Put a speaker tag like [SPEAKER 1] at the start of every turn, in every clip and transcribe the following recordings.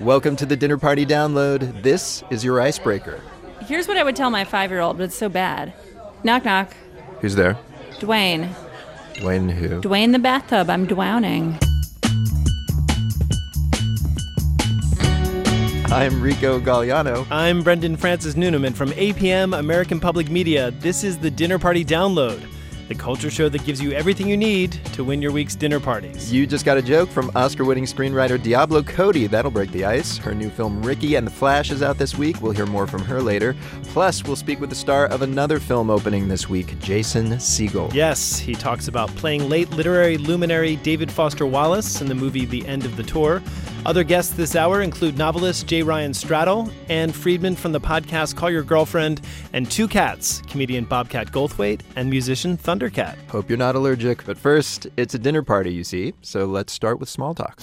[SPEAKER 1] Welcome to the Dinner Party Download. This is your icebreaker.
[SPEAKER 2] Here's what I would tell my five year old, but it's so bad. Knock, knock.
[SPEAKER 1] Who's there?
[SPEAKER 2] Dwayne.
[SPEAKER 1] Dwayne who?
[SPEAKER 2] Dwayne the bathtub. I'm drowning.
[SPEAKER 1] I'm Rico Gagliano.
[SPEAKER 3] I'm Brendan Francis Newnam from APM American Public Media. This is the Dinner Party Download, the culture show that gives you everything you need to win your week's dinner parties.
[SPEAKER 1] You just got a joke from Oscar winning screenwriter Diablo Cody. That'll break the ice. Her new film Ricki and the Flash is out this week. We'll hear more from her later. Plus, we'll speak with the star of another film opening this week, Jason Segel.
[SPEAKER 3] Yes, he talks about playing late literary luminary David Foster Wallace in the movie The End of the Tour. Other guests this hour include novelist J. Ryan Stradal, Ann Friedman from the podcast Call Your Girlfriend, and two cats, comedian Bobcat Goldthwait and musician Thundercat.
[SPEAKER 1] Hope you're not allergic. But first, it's a dinner party, you see, so let's start with small talk.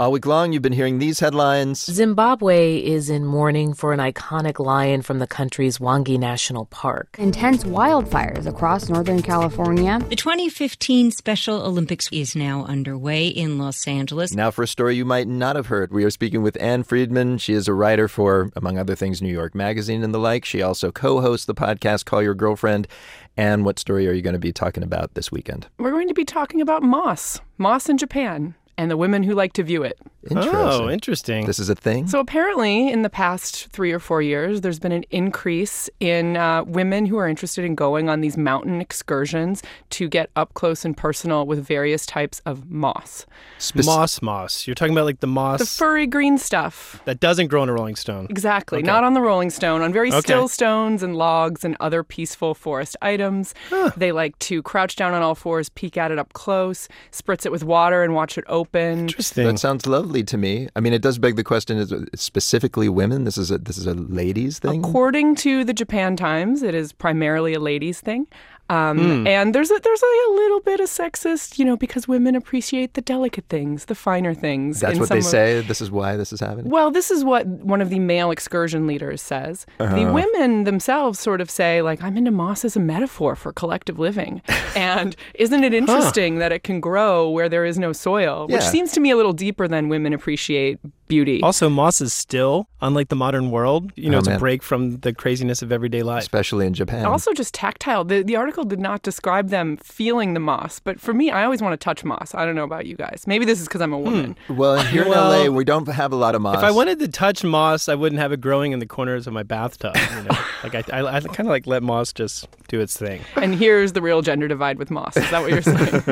[SPEAKER 1] All week long, you've been hearing these headlines.
[SPEAKER 4] Zimbabwe is in mourning for an iconic lion from the country's Hwange National Park.
[SPEAKER 5] Intense wildfires across Northern California.
[SPEAKER 6] The 2015 Special Olympics is now underway in Los Angeles.
[SPEAKER 1] Now, for a story you might not have heard, we are speaking with Ann Friedman. She is a writer for, among other things, New York Magazine and the like. She also co hosts the podcast Call Your Girlfriend. And what story are you going to be talking about this weekend?
[SPEAKER 7] We're going to be talking about moss, moss in Japan, and the women who like to view it.
[SPEAKER 1] Interesting.
[SPEAKER 3] Oh, interesting.
[SPEAKER 1] This is a thing?
[SPEAKER 7] So, apparently, in the past three or four years, there's been an increase in uh, women who are interested in going on these mountain excursions to get up close and personal with various types of moss.
[SPEAKER 1] Spec-
[SPEAKER 3] moss, moss. You're talking about like the moss
[SPEAKER 7] The furry green stuff.
[SPEAKER 3] that doesn't grow on a Rolling Stone.
[SPEAKER 7] Exactly.
[SPEAKER 3] Okay.
[SPEAKER 7] Not on the Rolling Stone, on very
[SPEAKER 3] Okay.
[SPEAKER 7] still stones and logs and other peaceful forest items. They like to crouch down on all fours, peek at it up close, spritz it with water, and watch it open.
[SPEAKER 3] Interesting.
[SPEAKER 1] That sounds lovely to me. I mean, it does beg the question: Is specifically women? This is a this is a ladies thing.
[SPEAKER 7] According to the Japan Times, it is primarily a ladies' thing. Um,
[SPEAKER 1] Hmm.
[SPEAKER 7] And there's a, there's a little bit of sexist, you know, because women appreciate the delicate things, the finer things.
[SPEAKER 1] That's what
[SPEAKER 7] some
[SPEAKER 1] they
[SPEAKER 7] of-
[SPEAKER 1] say. This is why this is happening.
[SPEAKER 7] Well, this is what one of the male excursion leaders says.
[SPEAKER 1] Uh-huh.
[SPEAKER 7] The women themselves sort of say, like, I'm into moss as a metaphor for collective living. and isn't it interesting that it can grow where there is no soil? Which seems to me a little deeper than women appreciate beauty.
[SPEAKER 3] Also, moss is still, unlike the modern world, you know,
[SPEAKER 1] Oh,
[SPEAKER 3] it's
[SPEAKER 1] man.
[SPEAKER 3] a break from the craziness of everyday life.
[SPEAKER 1] Especially in Japan.
[SPEAKER 7] Also, just tactile. The, the article did not describe them feeling the moss, but for me, I always want to touch moss. I don't know about you guys. Maybe this is because I'm a woman.
[SPEAKER 1] well, here
[SPEAKER 3] Well,
[SPEAKER 1] in LA, we don't have a lot of moss.
[SPEAKER 3] If I wanted to touch moss, I wouldn't have it growing in the corners of my bathtub. You know? like I, I, I kind of like let moss just do its thing.
[SPEAKER 7] And here's the real gender divide with moss. Is that what you're saying?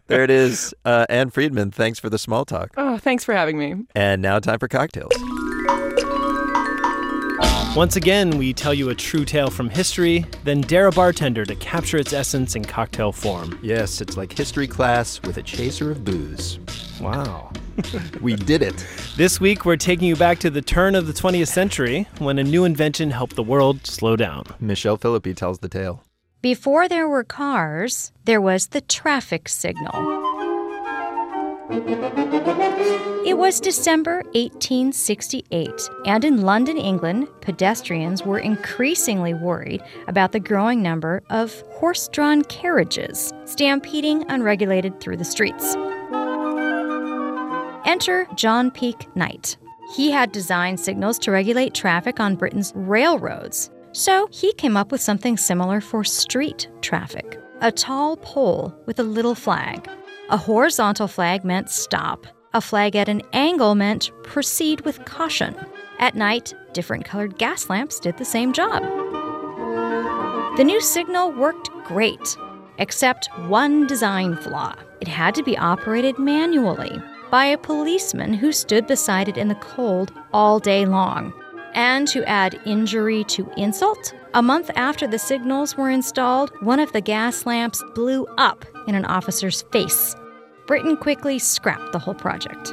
[SPEAKER 1] there it is. Uh, Ann Friedman, thanks for the small talk.
[SPEAKER 7] oh, thanks for having me.
[SPEAKER 1] And now time for cocktails.
[SPEAKER 3] Once again, we tell you a true tale from history, then dare a bartender to capture its essence in cocktail form.
[SPEAKER 1] Yes, it's like history class with a chaser of booze.
[SPEAKER 3] Wow.
[SPEAKER 1] We did it.
[SPEAKER 3] This week, we're taking you back to the turn of the 20th century when a new invention helped the world slow down.
[SPEAKER 1] Michelle Philippi tells the tale.
[SPEAKER 6] Before there were cars, there was the traffic signal. It was December 1868, and in London, England, pedestrians were increasingly worried about the growing number of horse drawn carriages stampeding unregulated through the streets. Enter John Peake Knight. He had designed signals to regulate traffic on Britain's railroads, so he came up with something similar for street traffic a tall pole with a little flag. A horizontal flag meant stop, a flag at an angle meant proceed with caution. At night, different colored gas lamps did the same job. The new signal worked great, except one design flaw. It had to be operated manually by a policeman who stood beside it in the cold all day long. And to add injury to insult, a month after the signals were installed, one of the gas lamps blew up in an officer's face. Britain quickly scrapped the whole project.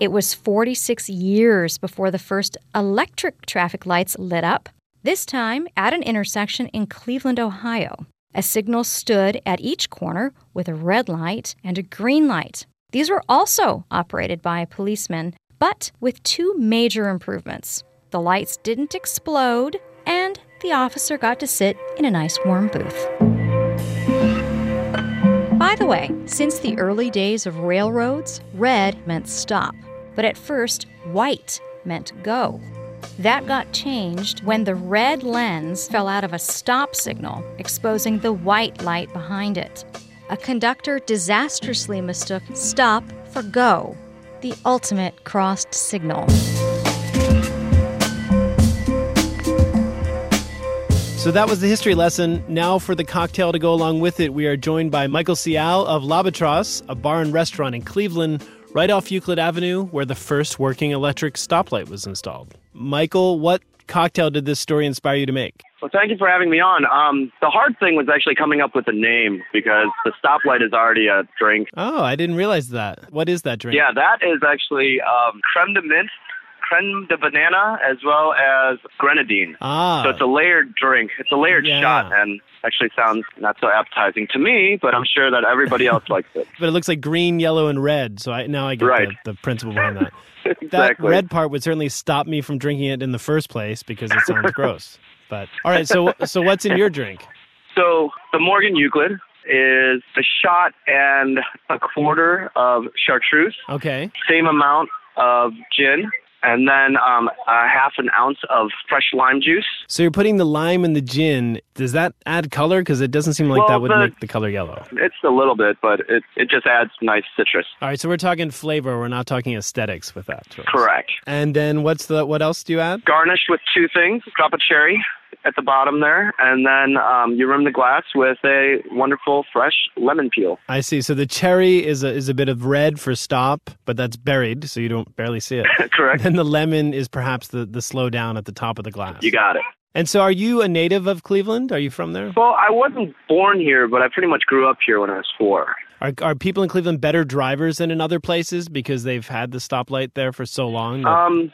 [SPEAKER 6] It was 46 years before the first electric traffic lights lit up, this time at an intersection in Cleveland, Ohio. A signal stood at each corner with a red light and a green light. These were also operated by a policeman, but with two major improvements. The lights didn't explode, the officer got to sit in a nice warm booth. By the way, since the early days of railroads, red meant stop. But at first, white meant go. That got changed when the red lens fell out of a stop signal, exposing the white light behind it. A conductor disastrously mistook stop for go, the ultimate crossed signal.
[SPEAKER 3] So that was the history lesson. Now, for the cocktail to go along with it, we are joined by Michael Cial of L'Albatros, a bar and restaurant in Cleveland, right off Euclid Avenue, where the first working electric stoplight was installed. Michael, what cocktail did this story inspire you to make?
[SPEAKER 8] Well, thank you for having me on. Um, the hard thing was actually coming up with a name because the stoplight is already a drink.
[SPEAKER 3] Oh, I didn't realize that. What is that drink?
[SPEAKER 8] Yeah, that is actually um, creme de mint, creme de banana, as well as grenadine.
[SPEAKER 3] Ah.
[SPEAKER 8] So it's a layered drink. It's a layered
[SPEAKER 3] Yeah.
[SPEAKER 8] shot, and actually sounds not so appetizing to me, but I'm sure that everybody else likes it.
[SPEAKER 3] But it looks like green, yellow, and red. So I, now I get
[SPEAKER 8] Right.
[SPEAKER 3] the, the principle behind that.
[SPEAKER 8] exactly.
[SPEAKER 3] That red part would certainly stop me from drinking it in the first place because it sounds gross. But all right, so so what's in your drink?
[SPEAKER 8] So the Morgan Euclid is a shot and a quarter of chartreuse.
[SPEAKER 3] Okay.
[SPEAKER 8] same amount of gin, and then um, a half an ounce of fresh lime juice.
[SPEAKER 3] So you're putting the lime in the gin. Does that add color? Because it doesn't seem like
[SPEAKER 8] Well,
[SPEAKER 3] that would
[SPEAKER 8] the-
[SPEAKER 3] make the color yellow.
[SPEAKER 8] It's a little bit, but it, it just adds nice citrus.
[SPEAKER 3] All right, so we're talking flavor. We're not talking aesthetics with that. choice.
[SPEAKER 8] Correct.
[SPEAKER 3] And then what's the what else do you add?
[SPEAKER 8] Garnish with two things. Drop a cherry at the bottom there, and then um, you rim the glass with a wonderful fresh lemon peel.
[SPEAKER 3] I see. So the cherry is a is a bit of red for stop, but that's buried, so you don't barely see it.
[SPEAKER 8] Correct.
[SPEAKER 3] then the lemon is perhaps the the slow down at the top of the glass.
[SPEAKER 8] You got it.
[SPEAKER 3] And so, are you a native of Cleveland? Are you from there?
[SPEAKER 8] Well, I wasn't born here, but I pretty much grew up here when I was four.
[SPEAKER 3] Are, are people in Cleveland better drivers than in other places because they've had the stoplight there for so long? that-
[SPEAKER 8] Um,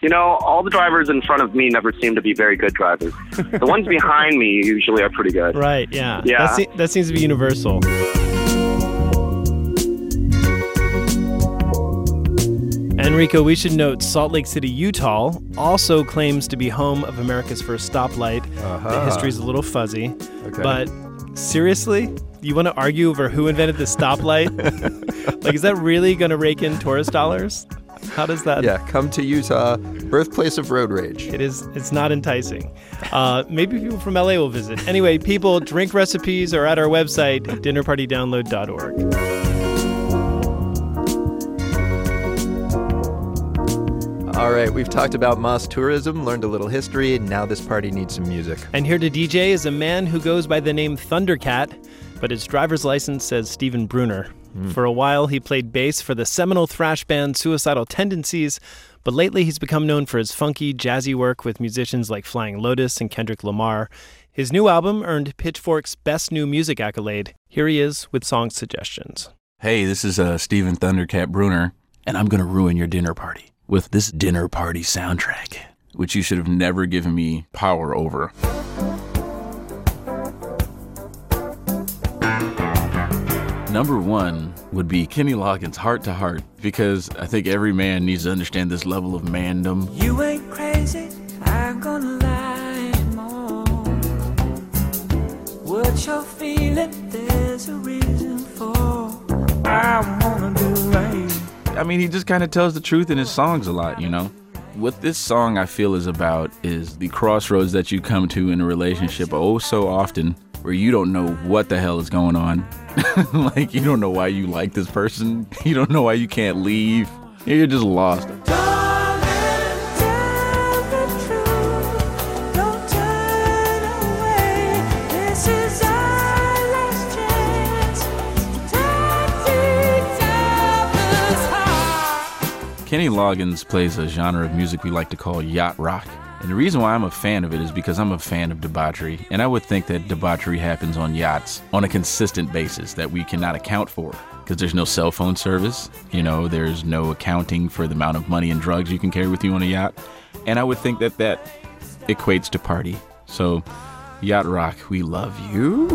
[SPEAKER 8] you know, all the drivers in front of me never seem to be very good drivers. the ones behind me usually are pretty good.
[SPEAKER 3] right, yeah.
[SPEAKER 8] Yeah.
[SPEAKER 3] That, se- that seems to be universal. Enrico, we should note Salt Lake City, Utah also claims to be home of America's first stoplight. The uh-huh. history's a little fuzzy.
[SPEAKER 1] Okay.
[SPEAKER 3] But seriously? You want to argue over who invented the stoplight? like, is that really going to rake in tourist dollars? How does that?
[SPEAKER 1] Yeah, come to Utah, birthplace of road rage.
[SPEAKER 3] It is. It's not enticing. Uh, maybe people from LA will visit. Anyway, people, drink recipes are at our website, dinnerpartydownload.org.
[SPEAKER 1] All right, we've talked about Moss tourism, learned a little history. and Now this party needs some music.
[SPEAKER 3] And here to DJ is a man who goes by the name Thundercat, but his driver's license says Stephen Bruner. For a while, he played bass for the seminal thrash band Suicidal Tendencies, but lately he's become known for his funky, jazzy work with musicians like Flying Lotus and Kendrick Lamar. His new album earned Pitchfork's Best New Music accolade. Here he is with song suggestions.
[SPEAKER 9] Hey, this is uh, Stephen Thundercat Bruner, and I'm going to ruin your dinner party with this dinner party soundtrack, which you should have never given me power over. Number one would be Kenny Loggins' Heart to Heart, because I think every man needs to understand this level of mandom.
[SPEAKER 10] You ain't crazy, I'm gonna lie more. What you're feeling, there's a reason for. I wanna do right.
[SPEAKER 9] I mean, he just kind of tells the truth in his songs a lot, you know? What this song I feel is about is the crossroads that you come to in a relationship oh so often where you don't know what the hell is going on. like, you don't know why you like this person, you don't know why you can't leave. You're just lost. Kenny Loggins plays a genre of music we like to call yacht rock. And the reason why I'm a fan of it is because I'm a fan of debauchery. And I would think that debauchery happens on yachts on a consistent basis that we cannot account for. Because there's no cell phone service, you know, there's no accounting for the amount of money and drugs you can carry with you on a yacht. And I would think that that equates to party. So, yacht rock, we love you.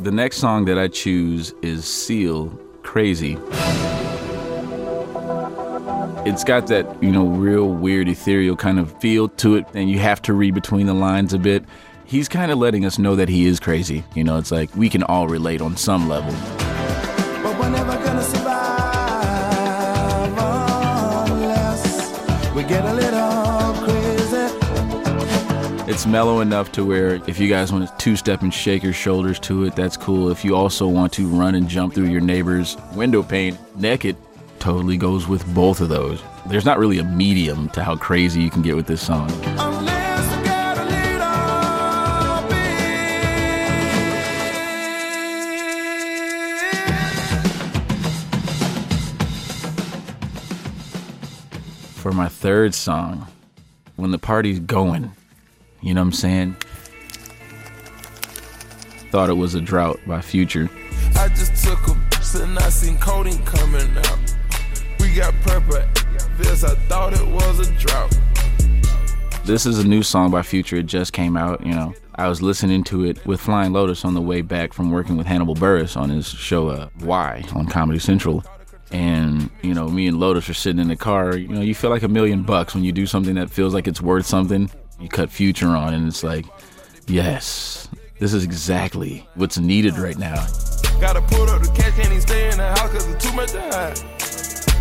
[SPEAKER 9] The next song that I choose is Seal Crazy. It's got that, you know, real weird ethereal kind of feel to it, and you have to read between the lines a bit. He's kind of letting us know that he is crazy. You know, it's like we can all relate on some level.
[SPEAKER 10] But we're never gonna survive unless we get a little crazy.
[SPEAKER 9] It's mellow enough to where if you guys want to two step and shake your shoulders to it, that's cool. If you also want to run and jump through your neighbor's window pane naked, totally goes with both of those. There's not really a medium to how crazy you can get with this song.
[SPEAKER 10] Unless we get a little
[SPEAKER 9] For my third song, when the party's going, you know what I'm saying? Thought it was a drought by Future.
[SPEAKER 11] I just took a and I seen codeine coming out. Got purple this, I thought it was a drought.
[SPEAKER 9] This is a new song by Future. It just came out, you know. I was listening to it with Flying Lotus on the way back from working with Hannibal Buress on his show uh, Why on Comedy Central. And, you know, me and Lotus are sitting in the car. You know, you feel like a million bucks when you do something that feels like it's worth something. You cut Future on, and it's like, yes, this is exactly what's needed right now.
[SPEAKER 11] Gotta pull up the cash, can't even stay in the house cause it's too much to hide.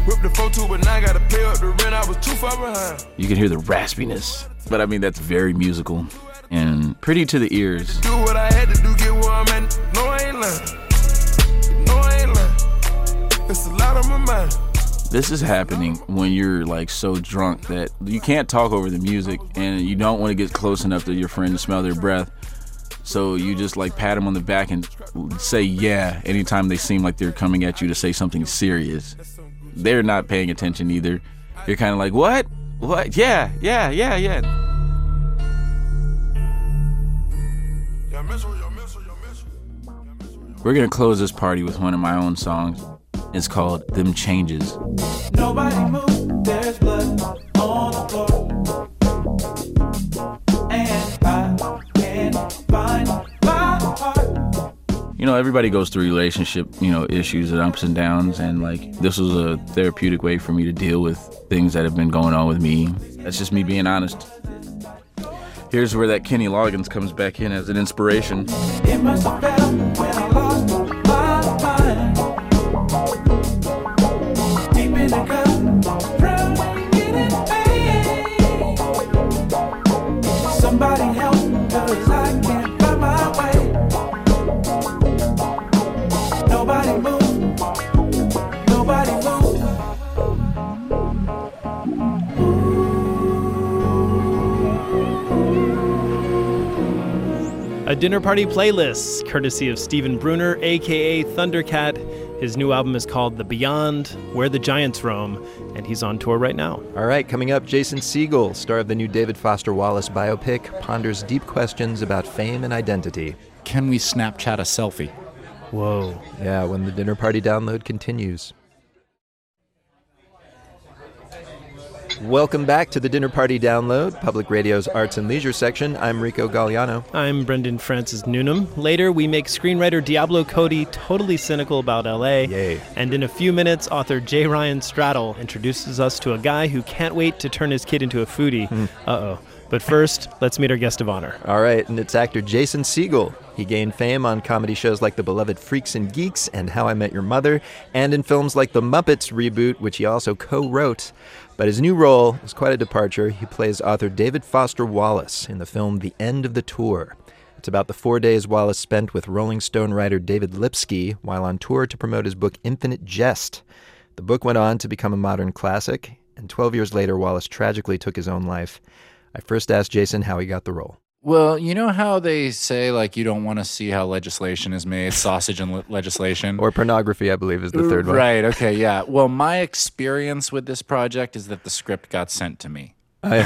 [SPEAKER 11] Whip the 4 but now gotta pay up the rent, I was too far behind.
[SPEAKER 9] You can hear the raspiness, but I mean, that's very musical and pretty to the ears.
[SPEAKER 11] Do what I had to do, get where I'm at. No, I ain't lying. No, I ain't lying. It's a lot on my mind.
[SPEAKER 9] This is happening when you're like so drunk that you can't talk over the music and you don't want to get close enough to your friend to smell their breath. So you just like pat them on the back and say yeah anytime they seem like they're coming at you to say something serious. They're not paying attention either. You're kind of like, what? What? Yeah, yeah, yeah, yeah. We're gonna close this party with one of my own songs. It's called Them Changes.
[SPEAKER 10] Nobody there's blood on the floor. And I can't find.
[SPEAKER 9] You know, everybody goes through relationship, you know, issues and ups and downs, and like this was a therapeutic way for me to deal with things that have been going on with me. That's just me being honest. Here's where that Kenny Loggins comes back in as an inspiration.
[SPEAKER 3] Dinner party playlists, courtesy of Stephen Bruner, aka Thundercat. His new album is called The Beyond, Where the Giants Roam, and he's on tour right now.
[SPEAKER 1] All right, coming up, Jason Segel, star of the new David Foster Wallace biopic, ponders deep questions about fame and identity.
[SPEAKER 12] Can we Snapchat a selfie?
[SPEAKER 3] Whoa.
[SPEAKER 1] Yeah, when the dinner party download continues. Welcome back to the Dinner Party Download, Public Radio's Arts and Leisure section. I'm Rico Gagliano.
[SPEAKER 3] I'm Brendan Francis Newnam. Later, we make screenwriter Diablo Cody totally cynical about LA.
[SPEAKER 1] Yay.
[SPEAKER 3] And in a few minutes, author J. Ryan Stradal introduces us to a guy who can't wait to turn his kid into a foodie. Uh oh. But first, let's meet our guest of honor.
[SPEAKER 1] All right, and it's actor Jason Segel. He gained fame on comedy shows like the beloved Freaks and Geeks and How I Met Your Mother, and in films like the Muppets reboot, which he also co wrote. But his new role is quite a departure. He plays author David Foster Wallace in the film The End of the Tour. It's about the four days Wallace spent with Rolling Stone writer David Lipsky while on tour to promote his book Infinite Jest. The book went on to become a modern classic, and 12 years later, Wallace tragically took his own life. I first asked Jason how he got the role.
[SPEAKER 12] Well, you know how they say like you don't want to see how legislation is made, sausage and le- legislation,
[SPEAKER 1] Or pornography, I believe, is the third one.
[SPEAKER 12] Right. Okay. Yeah. Well, my experience with this project is that the script got sent to me.
[SPEAKER 1] I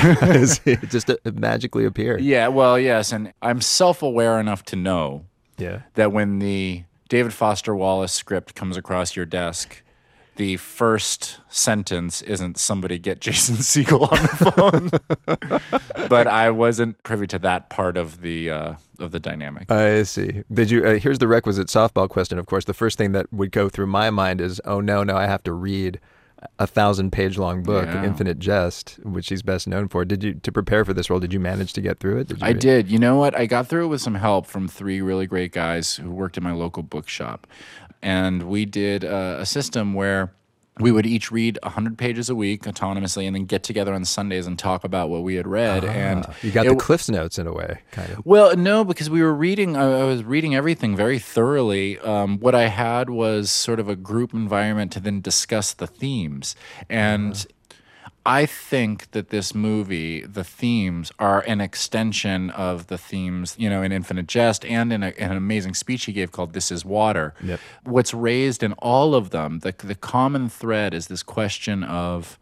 [SPEAKER 1] it just uh, magically appeared.
[SPEAKER 12] Yeah. Well, yes, and I'm self-aware enough to know
[SPEAKER 1] Yeah.
[SPEAKER 12] that when the David Foster Wallace script comes across your desk, the first sentence isn't somebody get Jason Segel on the phone. but I wasn't privy to that part of the uh, of the dynamic.
[SPEAKER 1] I see. Did you? Uh, here's the requisite softball question. Of course, the first thing that would go through my mind is, "Oh no, no, I have to read a thousand page long book,
[SPEAKER 12] Yeah.
[SPEAKER 1] Infinite Jest, which he's best known for. Did you to prepare for this role? Did you manage to get through it? Did you
[SPEAKER 12] I did. You know what? I got through it with some help from three really great guys who worked in my local bookshop. And we did uh, a system where we would each read 100 pages a week autonomously and then get together on Sundays and talk about what we had read. and
[SPEAKER 1] Ah, you got
[SPEAKER 12] it
[SPEAKER 1] the Cliff's Notes in a way, kind of.
[SPEAKER 12] well, no, because we were reading. I I was reading everything very thoroughly. Um, what I had was sort of a group environment to then discuss the themes, and I think that this movie, the themes are an extension of the themes, you know, in Infinite Jest and in, a, in an amazing speech he gave called "This Is Water."
[SPEAKER 1] Yep.
[SPEAKER 12] What's raised in all of them, the the common thread is this question of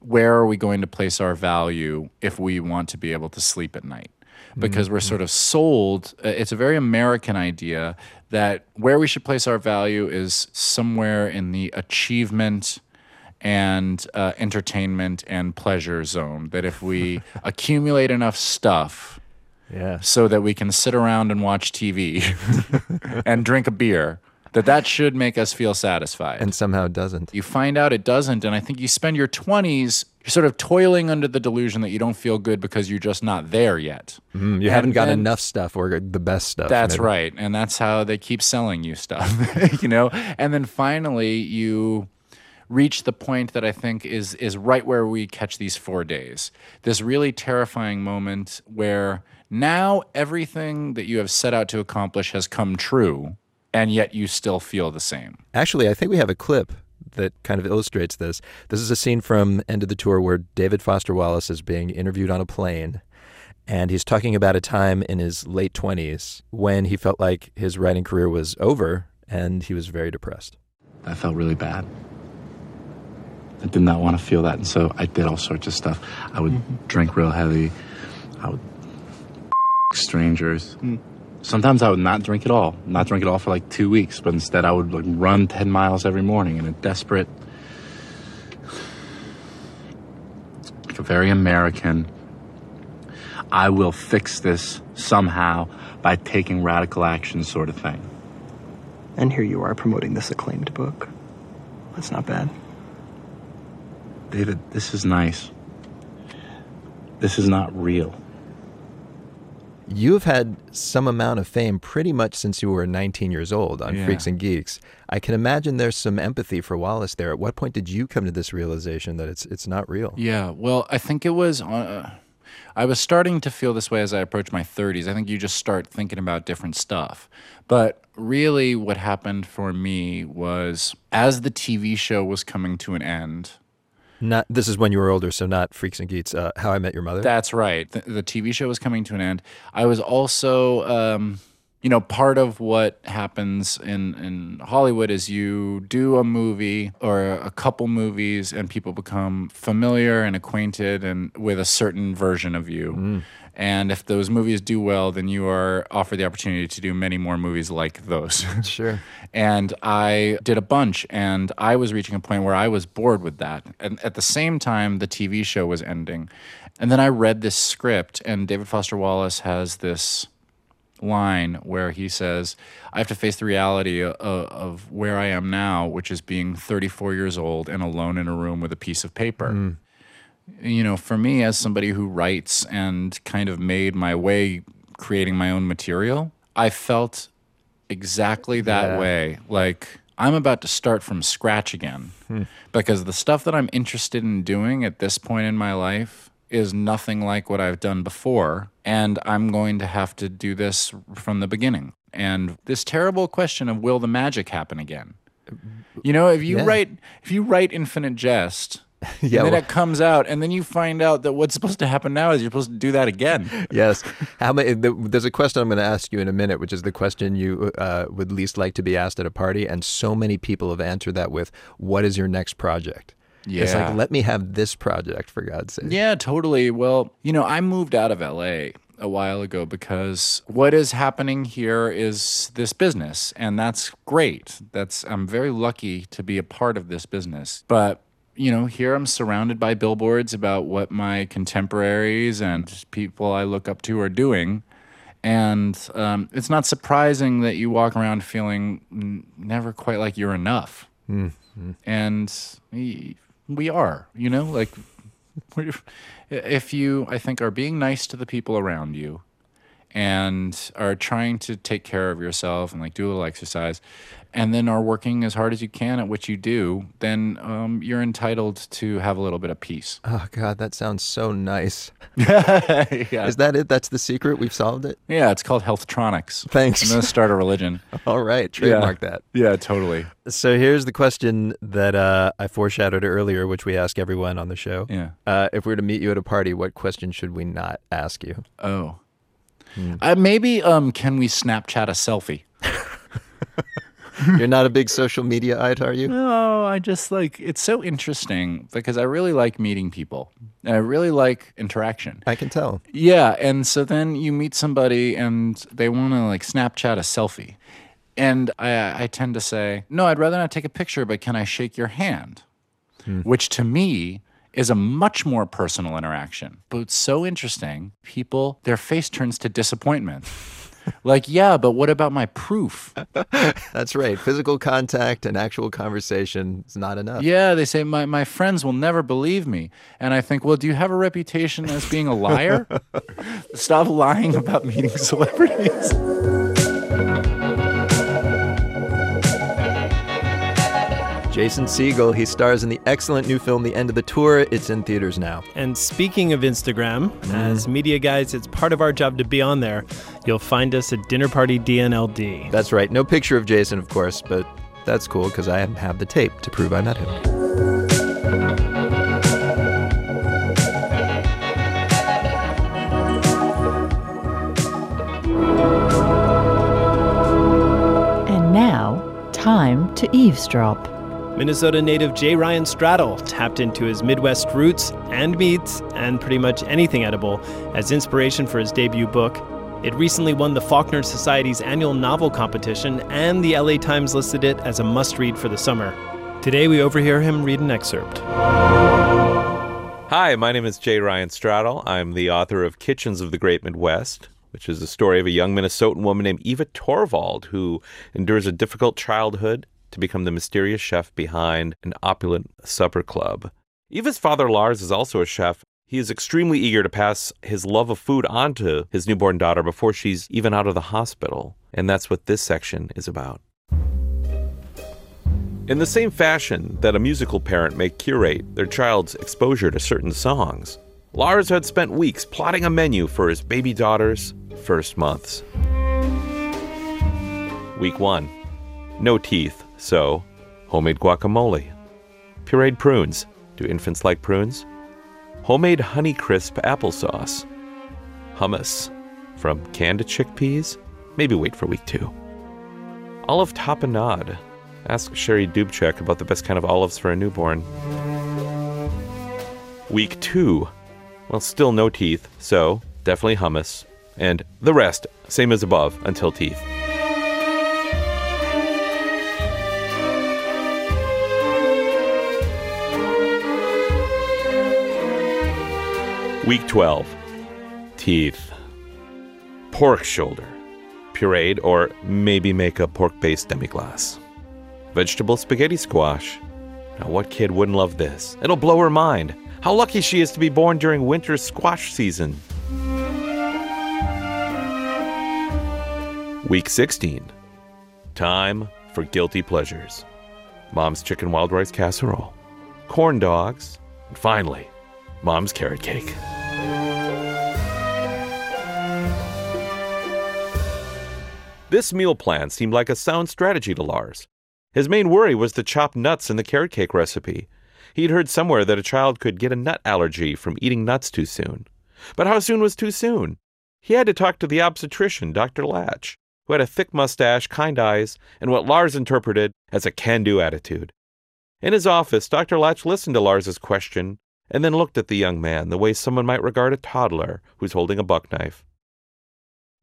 [SPEAKER 12] where are we going to place our value if we want to be able to sleep at night? Because we're sort of sold, uh, it's a very American idea that where we should place our value is somewhere in the achievement and uh, entertainment and pleasure zone. That if we accumulate enough stuff,
[SPEAKER 1] Yeah.
[SPEAKER 12] so that we can sit around and watch TV and drink a beer, that that should make us feel satisfied.
[SPEAKER 1] And somehow it doesn't.
[SPEAKER 12] You find out it doesn't, and I think you spend your 20s you're sort of toiling under the delusion that you don't feel good because you're just not there yet.
[SPEAKER 1] Mm, you haven't got enough stuff or the best stuff.
[SPEAKER 12] That's
[SPEAKER 1] maybe.
[SPEAKER 12] right. And that's how they keep selling you stuff, you know? And then finally you reach the point that I think is is right where we catch these 4 days. This really terrifying moment where now everything that you have set out to accomplish has come true and yet you still feel the same.
[SPEAKER 1] Actually, I think we have a clip that kind of illustrates this. This is a scene from End of the Tour where David Foster Wallace is being interviewed on a plane. And he's talking about a time in his late 20s when he felt like his writing career was over and he was very depressed.
[SPEAKER 13] I felt really bad. I did not want to feel that, and so I did all sorts of stuff. I would mm-hmm. drink real heavy. I would strangers. Mm. Sometimes I would not drink at all, not drink at all for like two weeks, but instead I would like run ten miles every morning in a desperate, like a very American. I will fix this somehow by taking radical action, sort of thing.
[SPEAKER 14] And here you are promoting this acclaimed book. That's not bad.
[SPEAKER 13] David, this is nice. This is not real.
[SPEAKER 1] You have had some amount of fame pretty much since you were 19 years old on
[SPEAKER 12] Yeah.
[SPEAKER 1] Freaks and Geeks. I can imagine there's some empathy for Wallace there. At what point did you come to this realization that it's it's not real?
[SPEAKER 12] Yeah, well, I think it was. Uh, I was starting to feel this way as I approached my 30s. I think you just start thinking about different stuff. But really, what happened for me was as the TV show was coming to an end.
[SPEAKER 1] Not this is when you were older, so not Freaks and Geeks. Uh, How I Met Your Mother.
[SPEAKER 12] That's right. The, the TV show was coming to an end. I was also, um, you know, part of what happens in, in Hollywood is you do a movie or a couple movies and people become familiar and acquainted and with a certain version of you. And if those movies do well, then you are offered the opportunity to do many more movies like those.
[SPEAKER 1] Sure.
[SPEAKER 12] and I did a bunch, and I was reaching a point where I was bored with that. And at the same time, the TV show was ending. And then I read this script, and David Foster Wallace has this line where he says, I have to face the reality of, of where I am now, which is being 34 years old and alone in a room with a piece of paper hmm. You know, for me as somebody who writes and kind of made my way creating my own material, I felt exactly that
[SPEAKER 1] Yeah.
[SPEAKER 12] way. Like I'm about to start from scratch again
[SPEAKER 1] Hmm.
[SPEAKER 12] because the stuff that I'm interested in doing at this point in my life is nothing like what I've done before. And I'm going to have to do this from the beginning. And this terrible question of will the magic happen again? You know, if you
[SPEAKER 1] Yeah.
[SPEAKER 12] write if you write Infinite Jest,
[SPEAKER 1] Yeah,
[SPEAKER 12] and then
[SPEAKER 1] well-
[SPEAKER 12] it comes out, and then you find out that what's supposed to happen now is you're supposed to do that again.
[SPEAKER 1] yes. How many? The, there's a question I'm going to ask you in a minute, which is the question you uh, would least like to be asked at a party, and so many people have answered that with, "What is your next project?"
[SPEAKER 12] Yeah.
[SPEAKER 1] It's like, let me have this project for God's sake.
[SPEAKER 12] Yeah, totally. Well, you know, I moved out of LA a while ago because what is happening here is this business and that's great. That's I'm very lucky to be a part of this business. But you know, here I'm surrounded by billboards about what my contemporaries and people I look up to are doing. And um, it's not surprising that you walk around feeling n- never quite like you're enough.
[SPEAKER 1] Mm.
[SPEAKER 12] And y- we are, you know, like if you, I think, are being nice to the people around you and are trying to take care of yourself and like do a little exercise and then are working as hard as you can at what you do, then um, you're entitled to have a little bit of peace.
[SPEAKER 1] Oh God, that sounds so nice.
[SPEAKER 12] yeah.
[SPEAKER 1] Is that it? That's the secret? We've solved it?
[SPEAKER 12] Yeah, it's called Healthtronics.
[SPEAKER 1] Thanks.
[SPEAKER 12] I'm to start a religion.
[SPEAKER 1] All right, trademark that.
[SPEAKER 12] Yeah, totally.
[SPEAKER 1] So here's the question that uh, I foreshadowed earlier, which we ask everyone on the show.
[SPEAKER 12] Yeah.
[SPEAKER 1] Uh, if we were to meet you at a party, what question should we not ask you?
[SPEAKER 12] Oh. Uh, maybe um, can we Snapchat a selfie?
[SPEAKER 1] You're not a big social media ite, are you?
[SPEAKER 12] No, I just like it's so interesting because I really like meeting people. And I really like interaction.
[SPEAKER 1] I can tell.
[SPEAKER 12] Yeah, and so then you meet somebody and they want to like Snapchat a selfie. And I, I tend to say, no, I'd rather not take a picture, but can I shake your hand? Hmm. Which to me is a much more personal interaction. But it's so interesting. People, their face turns to disappointment. Like, yeah, but what about my proof?
[SPEAKER 1] That's right. Physical contact and actual conversation is not enough.
[SPEAKER 12] Yeah, they say my, my friends will never believe me. And I think, well, do you have a reputation as being a liar? Stop lying about meeting celebrities.
[SPEAKER 1] Jason Segel, he stars in the excellent new film The End of the Tour. It's in theaters now.
[SPEAKER 3] And speaking of Instagram, mm-hmm. as media guys, it's part of our job to be on there. You'll find us at Dinner Party DNLD.
[SPEAKER 1] That's right. No picture of Jason, of course, but that's cool because I have the tape to prove I met him.
[SPEAKER 15] And now, time to eavesdrop.
[SPEAKER 3] Minnesota native Jay Ryan Stradal tapped into his Midwest roots and meats and pretty much anything edible as inspiration for his debut book. It recently won the Faulkner Society's annual novel competition, and the LA Times listed it as a must read for the summer. Today, we overhear him read an excerpt.
[SPEAKER 16] Hi, my name is Jay Ryan Stradal. I'm the author of Kitchens of the Great Midwest, which is the story of a young Minnesotan woman named Eva Thorvald who endures a difficult childhood to become the mysterious chef behind an opulent supper club. Eva's father, Lars, is also a chef. He is extremely eager to pass his love of food on to his newborn daughter before she's even out of the hospital. And that's what this section is about. In the same fashion that a musical parent may curate their child's exposure to certain songs, Lars had spent weeks plotting a menu for his baby daughter's first months. Week 1 No teeth, so homemade guacamole. Pureed prunes. Do infants like prunes? Homemade Honey Crisp applesauce. Hummus. From canned chickpeas? Maybe wait for week 2. Olive tapenade. Ask Sherry Dubchek about the best kind of olives for a newborn. Week 2. Well, still no teeth, so definitely hummus. And the rest, same as above, until teeth. Week 12. Teeth. Pork shoulder. Pureed or maybe make a pork based demi-glace. Vegetable spaghetti squash. Now, what kid wouldn't love this? It'll blow her mind. How lucky she is to be born during winter squash season. Week 16. Time for guilty pleasures. Mom's chicken wild rice casserole, corn dogs, and finally, Mom's carrot cake. This meal plan seemed like a sound strategy to Lars. His main worry was the chopped nuts in the carrot cake recipe. He'd heard somewhere that a child could get a nut allergy from eating nuts too soon. But how soon was too soon? He had to talk to the obstetrician, Dr. Latch, who had a thick mustache, kind eyes, and what Lars interpreted as a can do attitude. In his office, Dr. Latch listened to Lars's question and then looked at the young man the way someone might regard a toddler who's holding a buck knife.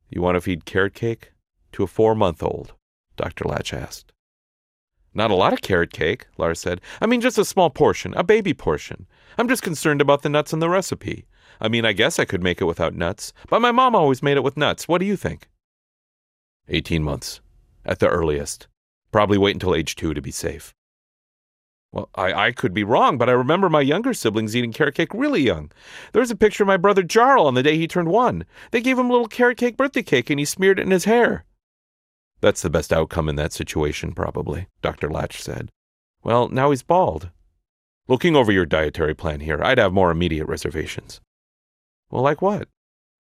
[SPEAKER 16] You want to feed carrot cake to a four month old? Dr. Latch asked. Not a lot of carrot cake, Lars said. I mean, just a small portion, a baby portion. I'm just concerned about the nuts in the recipe. I mean, I guess I could make it without nuts, but my mom always made it with nuts. What do you think? 18 months, at the earliest. Probably wait until age two to be safe. Well, I, I could be wrong, but I remember my younger siblings eating carrot cake really young. There's a picture of my brother Jarl on the day he turned one. They gave him a little carrot cake birthday cake and he smeared it in his hair. That's the best outcome in that situation, probably, Dr. Latch said. Well, now he's bald. Looking over your dietary plan here, I'd have more immediate reservations. Well, like what?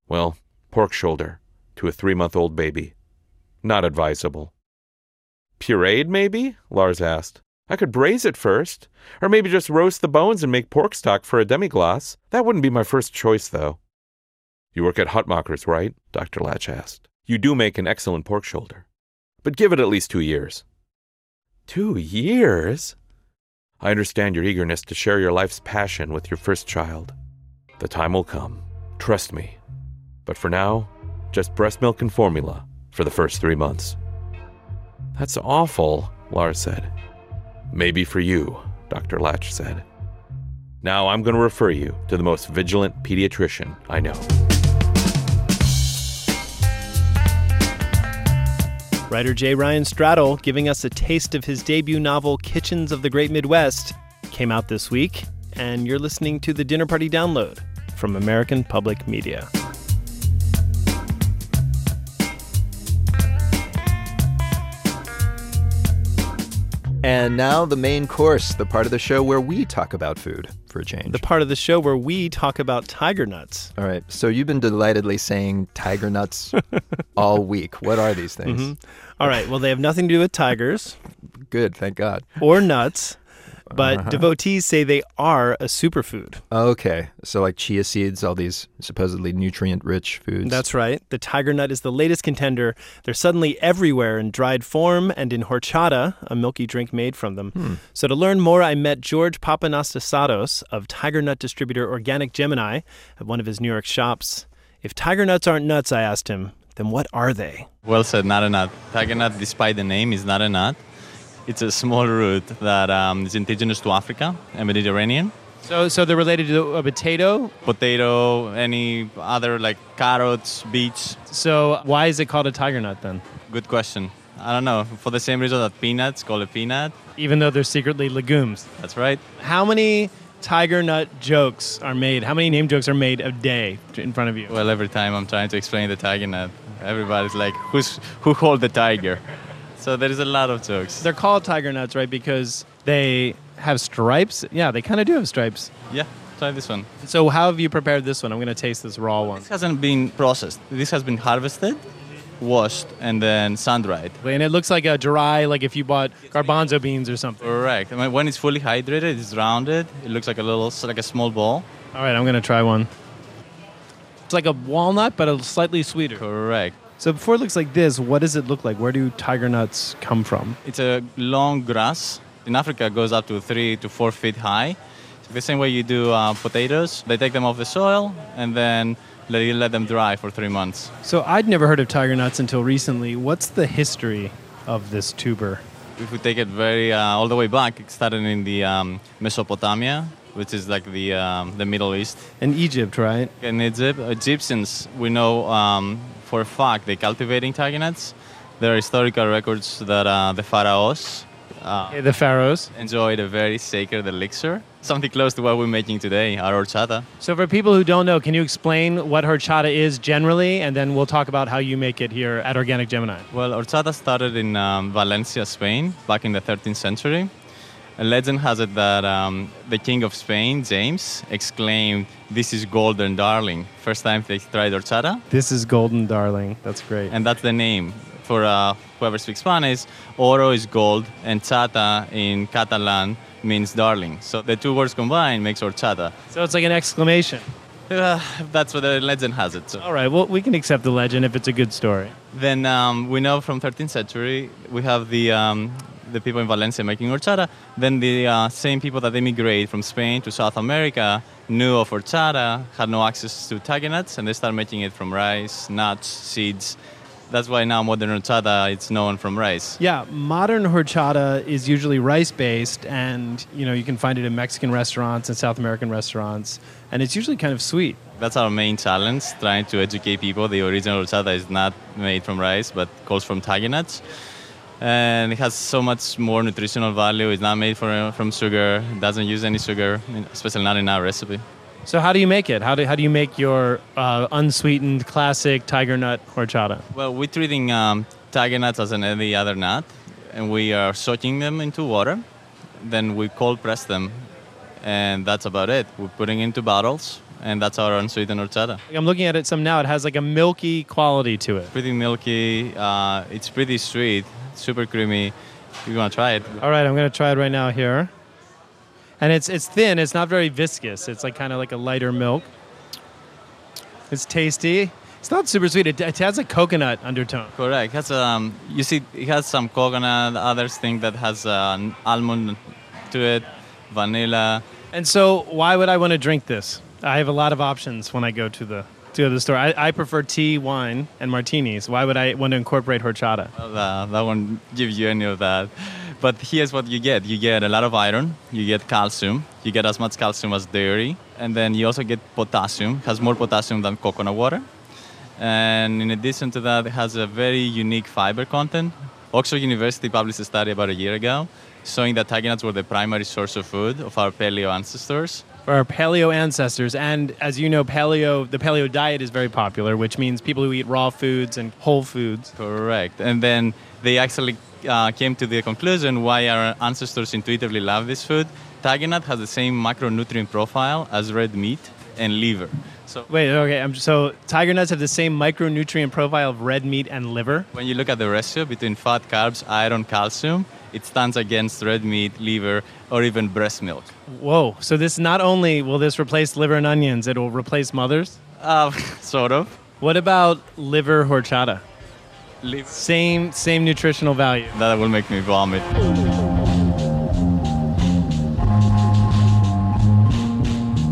[SPEAKER 16] Well, pork shoulder to a three month old baby. Not advisable. Pureed, maybe? Lars asked. I could braise it first, or maybe just roast the bones and make pork stock for a demi-glace. That wouldn't be my first choice, though. You work at Hutmacher's, right? Dr. Latch asked. You do make an excellent pork shoulder. But give it at least two years. Two years? I understand your eagerness to share your life's passion with your first child. The time will come. Trust me. But for now, just breast milk and formula for the first three months. That's awful, Lars said. Maybe for you, Dr. Latch said. Now I'm going to refer you to the most vigilant pediatrician I know.
[SPEAKER 3] Writer J. Ryan Stradal giving us a taste of his debut novel, Kitchens of the Great Midwest, came out this week, and you're listening to the Dinner Party Download from American Public Media.
[SPEAKER 1] And now the main course, the part of the show where we talk about food for a change.
[SPEAKER 3] The part of the show where we talk about tiger nuts.
[SPEAKER 1] All right. So you've been delightedly saying tiger nuts all week. What are these things?
[SPEAKER 3] Mhm. All right. Well, they have nothing to do with tigers
[SPEAKER 1] Good, thank God.
[SPEAKER 3] or nuts, but
[SPEAKER 1] Uh-huh.
[SPEAKER 3] devotees say they are a superfood.
[SPEAKER 1] Okay. So like chia seeds, all these supposedly nutrient-rich foods.
[SPEAKER 3] That's right. The tiger nut is the latest contender. They're suddenly everywhere in dried form and in horchata, a milky drink made from them.
[SPEAKER 1] Hmm.
[SPEAKER 3] So to learn more, I met George Papanastasados of tiger nut distributor Organic Gemini at one of his New York shops. If tiger nuts aren't nuts, I asked him, then what are they?
[SPEAKER 17] Well said, not a nut. Tiger nut, despite the name, is not a nut. It's a small root that um, is indigenous to Africa and Mediterranean.
[SPEAKER 3] So, so they're related to a potato.
[SPEAKER 17] Potato, any other like carrots, beets.
[SPEAKER 3] So why is it called a tiger nut then?
[SPEAKER 17] Good question. I don't know. For the same reason that peanuts call it peanut.
[SPEAKER 3] Even though they're secretly legumes.
[SPEAKER 17] That's right.
[SPEAKER 3] How many tiger nut jokes are made? How many name jokes are made a day in front of you?
[SPEAKER 17] Well, every time I'm trying to explain the tiger nut, everybody's like, "Who's who hold the tiger?" So there is a lot of jokes.
[SPEAKER 3] They're called tiger nuts, right? Because they have stripes. Yeah, they kind of do have stripes.
[SPEAKER 17] Yeah, try this one.
[SPEAKER 3] So how have you prepared this one? I'm going to taste this raw one.
[SPEAKER 17] This hasn't been processed. This has been harvested, washed, and then sun dried.
[SPEAKER 3] And it looks like a dry, like if you bought garbanzo beans or something.
[SPEAKER 17] Correct. I mean, when it's fully hydrated, it's rounded. It looks like a little, like a small ball.
[SPEAKER 3] All right, I'm going to try one. It's like a walnut, but a slightly sweeter.
[SPEAKER 17] Correct.
[SPEAKER 3] So before it looks like this, what does it look like? Where do tiger nuts come from?
[SPEAKER 17] It's a long grass. In Africa, it goes up to three to four feet high. The same way you do uh, potatoes, they take them off the soil and then let, you let them dry for three months.
[SPEAKER 3] So I'd never heard of tiger nuts until recently. What's the history of this tuber?
[SPEAKER 17] If we take it very uh, all the way back, it started in the um, Mesopotamia, which is like the um, the Middle East.
[SPEAKER 3] In Egypt, right?
[SPEAKER 17] In Egypt, Egyptians, we know um, for a fact they cultivating tiger nuts. There are historical records that uh, the pharaohs, uh,
[SPEAKER 3] the pharaohs,
[SPEAKER 17] enjoyed a very sacred elixir, something close to what we're making today, our horchata.
[SPEAKER 3] So for people who don't know, can you explain what horchata is generally, and then we'll talk about how you make it here at Organic Gemini?
[SPEAKER 17] Well, horchata started in um, Valencia, Spain, back in the 13th century. A legend has it that um, the king of Spain, James, exclaimed, "This is golden, darling!" First time they tried horchata,
[SPEAKER 3] This is golden, darling. That's great.
[SPEAKER 17] and that's the name for uh, whoever speaks Spanish. Oro is gold, and chata in Catalan means darling. So the two words combined makes horchata.
[SPEAKER 3] So it's like an exclamation.
[SPEAKER 17] Uh, that's what the legend has it. So.
[SPEAKER 3] All right, well, we can accept the legend if it's a good story.
[SPEAKER 17] Then um, we know from 13th century we have the um, the people in Valencia making horchata. Then the uh, same people that immigrate from Spain to South America knew of horchata, had no access to tiger nuts, and they started making it from rice, nuts, seeds. That's why now modern horchata it's known from rice.
[SPEAKER 3] Yeah, modern horchata is usually rice based, and you know you can find it in Mexican restaurants and South American restaurants, and it's usually kind of sweet.
[SPEAKER 17] That's our main challenge, trying to educate people. The original horchata is not made from rice, but comes from tiger nuts. And it has so much more nutritional value. It's not made for, from sugar. It doesn't use any sugar, especially not in our recipe.
[SPEAKER 3] So how do you make it? How do, how do you make your uh, unsweetened classic tiger nut horchata?
[SPEAKER 17] Well, we're treating um, tiger nuts as any other nut, and we are soaking them into water. Then we cold press them, and that's about it. We're putting into bottles, and that's our unsweetened horchata.
[SPEAKER 3] I'm looking at it some now. It has like a milky quality to it.
[SPEAKER 17] Pretty milky. Uh, it's pretty sweet, super creamy. If you want to try it.
[SPEAKER 3] All right, I'm gonna try it right now here. And it's it's thin. It's not very viscous. It's like kind of like a lighter milk. It's tasty. It's not super sweet. It, it has a coconut undertone.
[SPEAKER 17] Correct. It has um, you see, it has some coconut. Others think that has uh, almond to it, vanilla.
[SPEAKER 3] And so, why would I want to drink this? I have a lot of options when I go to the to the store. I, I prefer tea, wine, and martinis. Why would I want to incorporate horchata?
[SPEAKER 17] Well, uh, that won't give you any of that. But here's what you get: you get a lot of iron, you get calcium, you get as much calcium as dairy, and then you also get potassium. It has more potassium than coconut water. And in addition to that, it has a very unique fiber content. Oxford University published a study about a year ago showing that tiger were the primary source of food of our paleo ancestors.
[SPEAKER 3] For our paleo ancestors, and as you know, paleo the paleo diet is very popular, which means people who eat raw foods and whole foods.
[SPEAKER 17] Correct. And then they actually uh, came to the conclusion why our ancestors intuitively love this food. Tiger nut has the same macronutrient profile as red meat and liver. So
[SPEAKER 3] Wait, okay. I'm, so tiger nuts have the same micronutrient profile of red meat and liver.
[SPEAKER 17] when you look at the ratio between fat, carbs, iron, calcium, it stands against red meat, liver, or even breast milk.
[SPEAKER 3] Whoa! So this not only will this replace liver and onions, it will replace mothers.
[SPEAKER 17] Uh, sort of.
[SPEAKER 3] What about liver horchata?
[SPEAKER 17] Liver.
[SPEAKER 3] Same same nutritional value.
[SPEAKER 17] That will make me vomit.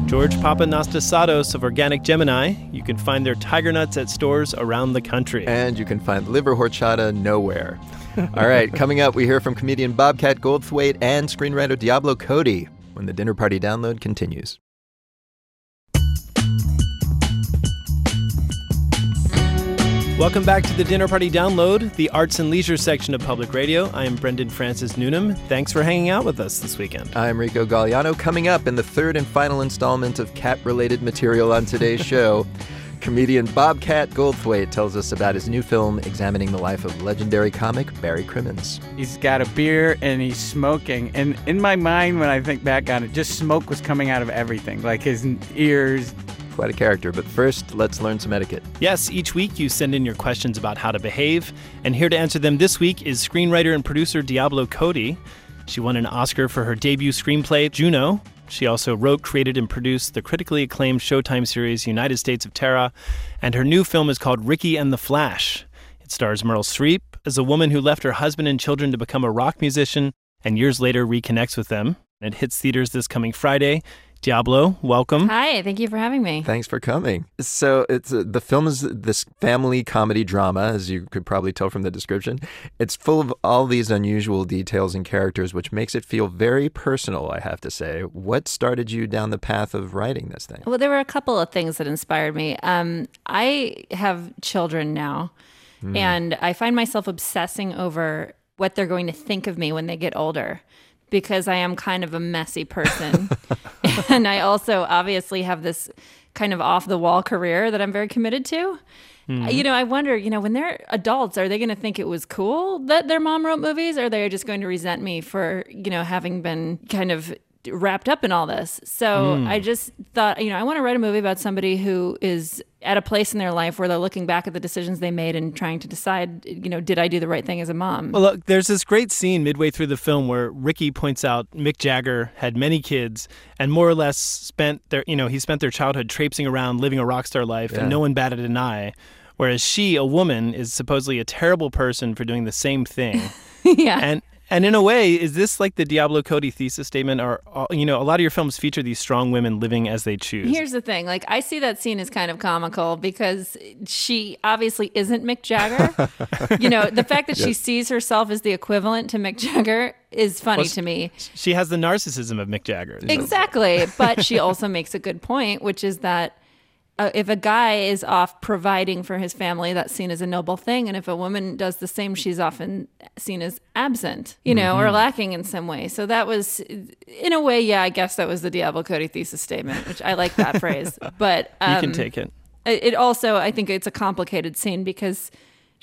[SPEAKER 3] George Papanastasiadis of Organic Gemini. You can find their tiger nuts at stores around the country.
[SPEAKER 1] And you can find liver horchata nowhere. All right, coming up, we hear from comedian Bobcat Goldthwait and screenwriter Diablo Cody when the dinner party download continues.
[SPEAKER 3] Welcome back to the Dinner Party Download, the arts and leisure section of public radio. I am Brendan Francis Newnam. Thanks for hanging out with us this weekend.
[SPEAKER 1] I'm Rico Gagliano. Coming up in the third and final installment of cat related material on today's show, comedian Bobcat Goldthwait tells us about his new film examining the life of legendary comic Barry Crimmins.
[SPEAKER 18] He's got a beer and he's smoking. And in my mind, when I think back on it, just smoke was coming out of everything, like his ears.
[SPEAKER 1] Quite a character, but first, let's learn some etiquette.
[SPEAKER 3] Yes, each week you send in your questions about how to behave, and here to answer them this week is screenwriter and producer Diablo Cody. She won an Oscar for her debut screenplay, Juno. She also wrote, created, and produced the critically acclaimed Showtime series United States of Tara, and her new film is called Ricki and the Flash. It stars Meryl Streep as a woman who left her husband and children to become a rock musician and years later reconnects with them. It hits theaters this coming Friday. Diablo, welcome.
[SPEAKER 2] Hi, thank you for having me.
[SPEAKER 1] Thanks for coming. So it's uh, the film is this family comedy drama, as you could probably tell from the description. It's full of all these unusual details and characters, which makes it feel very personal. I have to say. What started you down the path of writing this thing?
[SPEAKER 2] Well, there were a couple of things that inspired me. Um, I have children now,
[SPEAKER 1] Hmm.
[SPEAKER 2] and I find myself obsessing over what they're going to think of me when they get older because I am kind of a messy person. and I also obviously have this kind of off the wall career that I'm very committed to.
[SPEAKER 19] Mhm.
[SPEAKER 2] You know, I wonder, you know, when they're adults, are they going to think it was cool that their mom wrote movies? Or are they just going to resent me for, you know, having been kind of wrapped up in all this? So
[SPEAKER 19] Mm.
[SPEAKER 2] I just thought, you know, I want to write a movie about somebody who is at a place in their life where they're looking back at the decisions they made and trying to decide, you know, did I do the right thing as a mom?
[SPEAKER 3] Well, look, there's this great scene midway through the film where Ricki points out Mick Jagger had many kids and more or less spent their, you know, he spent their childhood traipsing around living a rock star life
[SPEAKER 1] Yeah.
[SPEAKER 3] and no one batted an eye. Whereas she, a woman, is supposedly a terrible person for doing the same thing.
[SPEAKER 2] yeah.
[SPEAKER 3] And and in a way, is this like the Diablo Cody thesis statement? Or uh, you know, a lot of your films feature these strong women living as they choose.
[SPEAKER 2] Here's the thing. Like, I see that scene as kind of comical because she obviously isn't Mick Jagger. you know, the fact that she sees herself as the equivalent to Mick Jagger is funny
[SPEAKER 3] Well,
[SPEAKER 2] to me.
[SPEAKER 3] She has the narcissism of Mick Jagger.
[SPEAKER 2] Exactly. But she also makes a good point, which is that uh, if a guy is off providing for his family, that's seen as a noble thing. And if a woman does the same, she's often seen as absent, you know, or
[SPEAKER 3] Mhm.
[SPEAKER 2] lacking in some way. So that was, in a way, yeah, I guess that was the Diablo Cody thesis statement, which I like that phrase. But
[SPEAKER 3] You can
[SPEAKER 2] um,
[SPEAKER 3] take. It
[SPEAKER 2] it also, I think it's a complicated scene because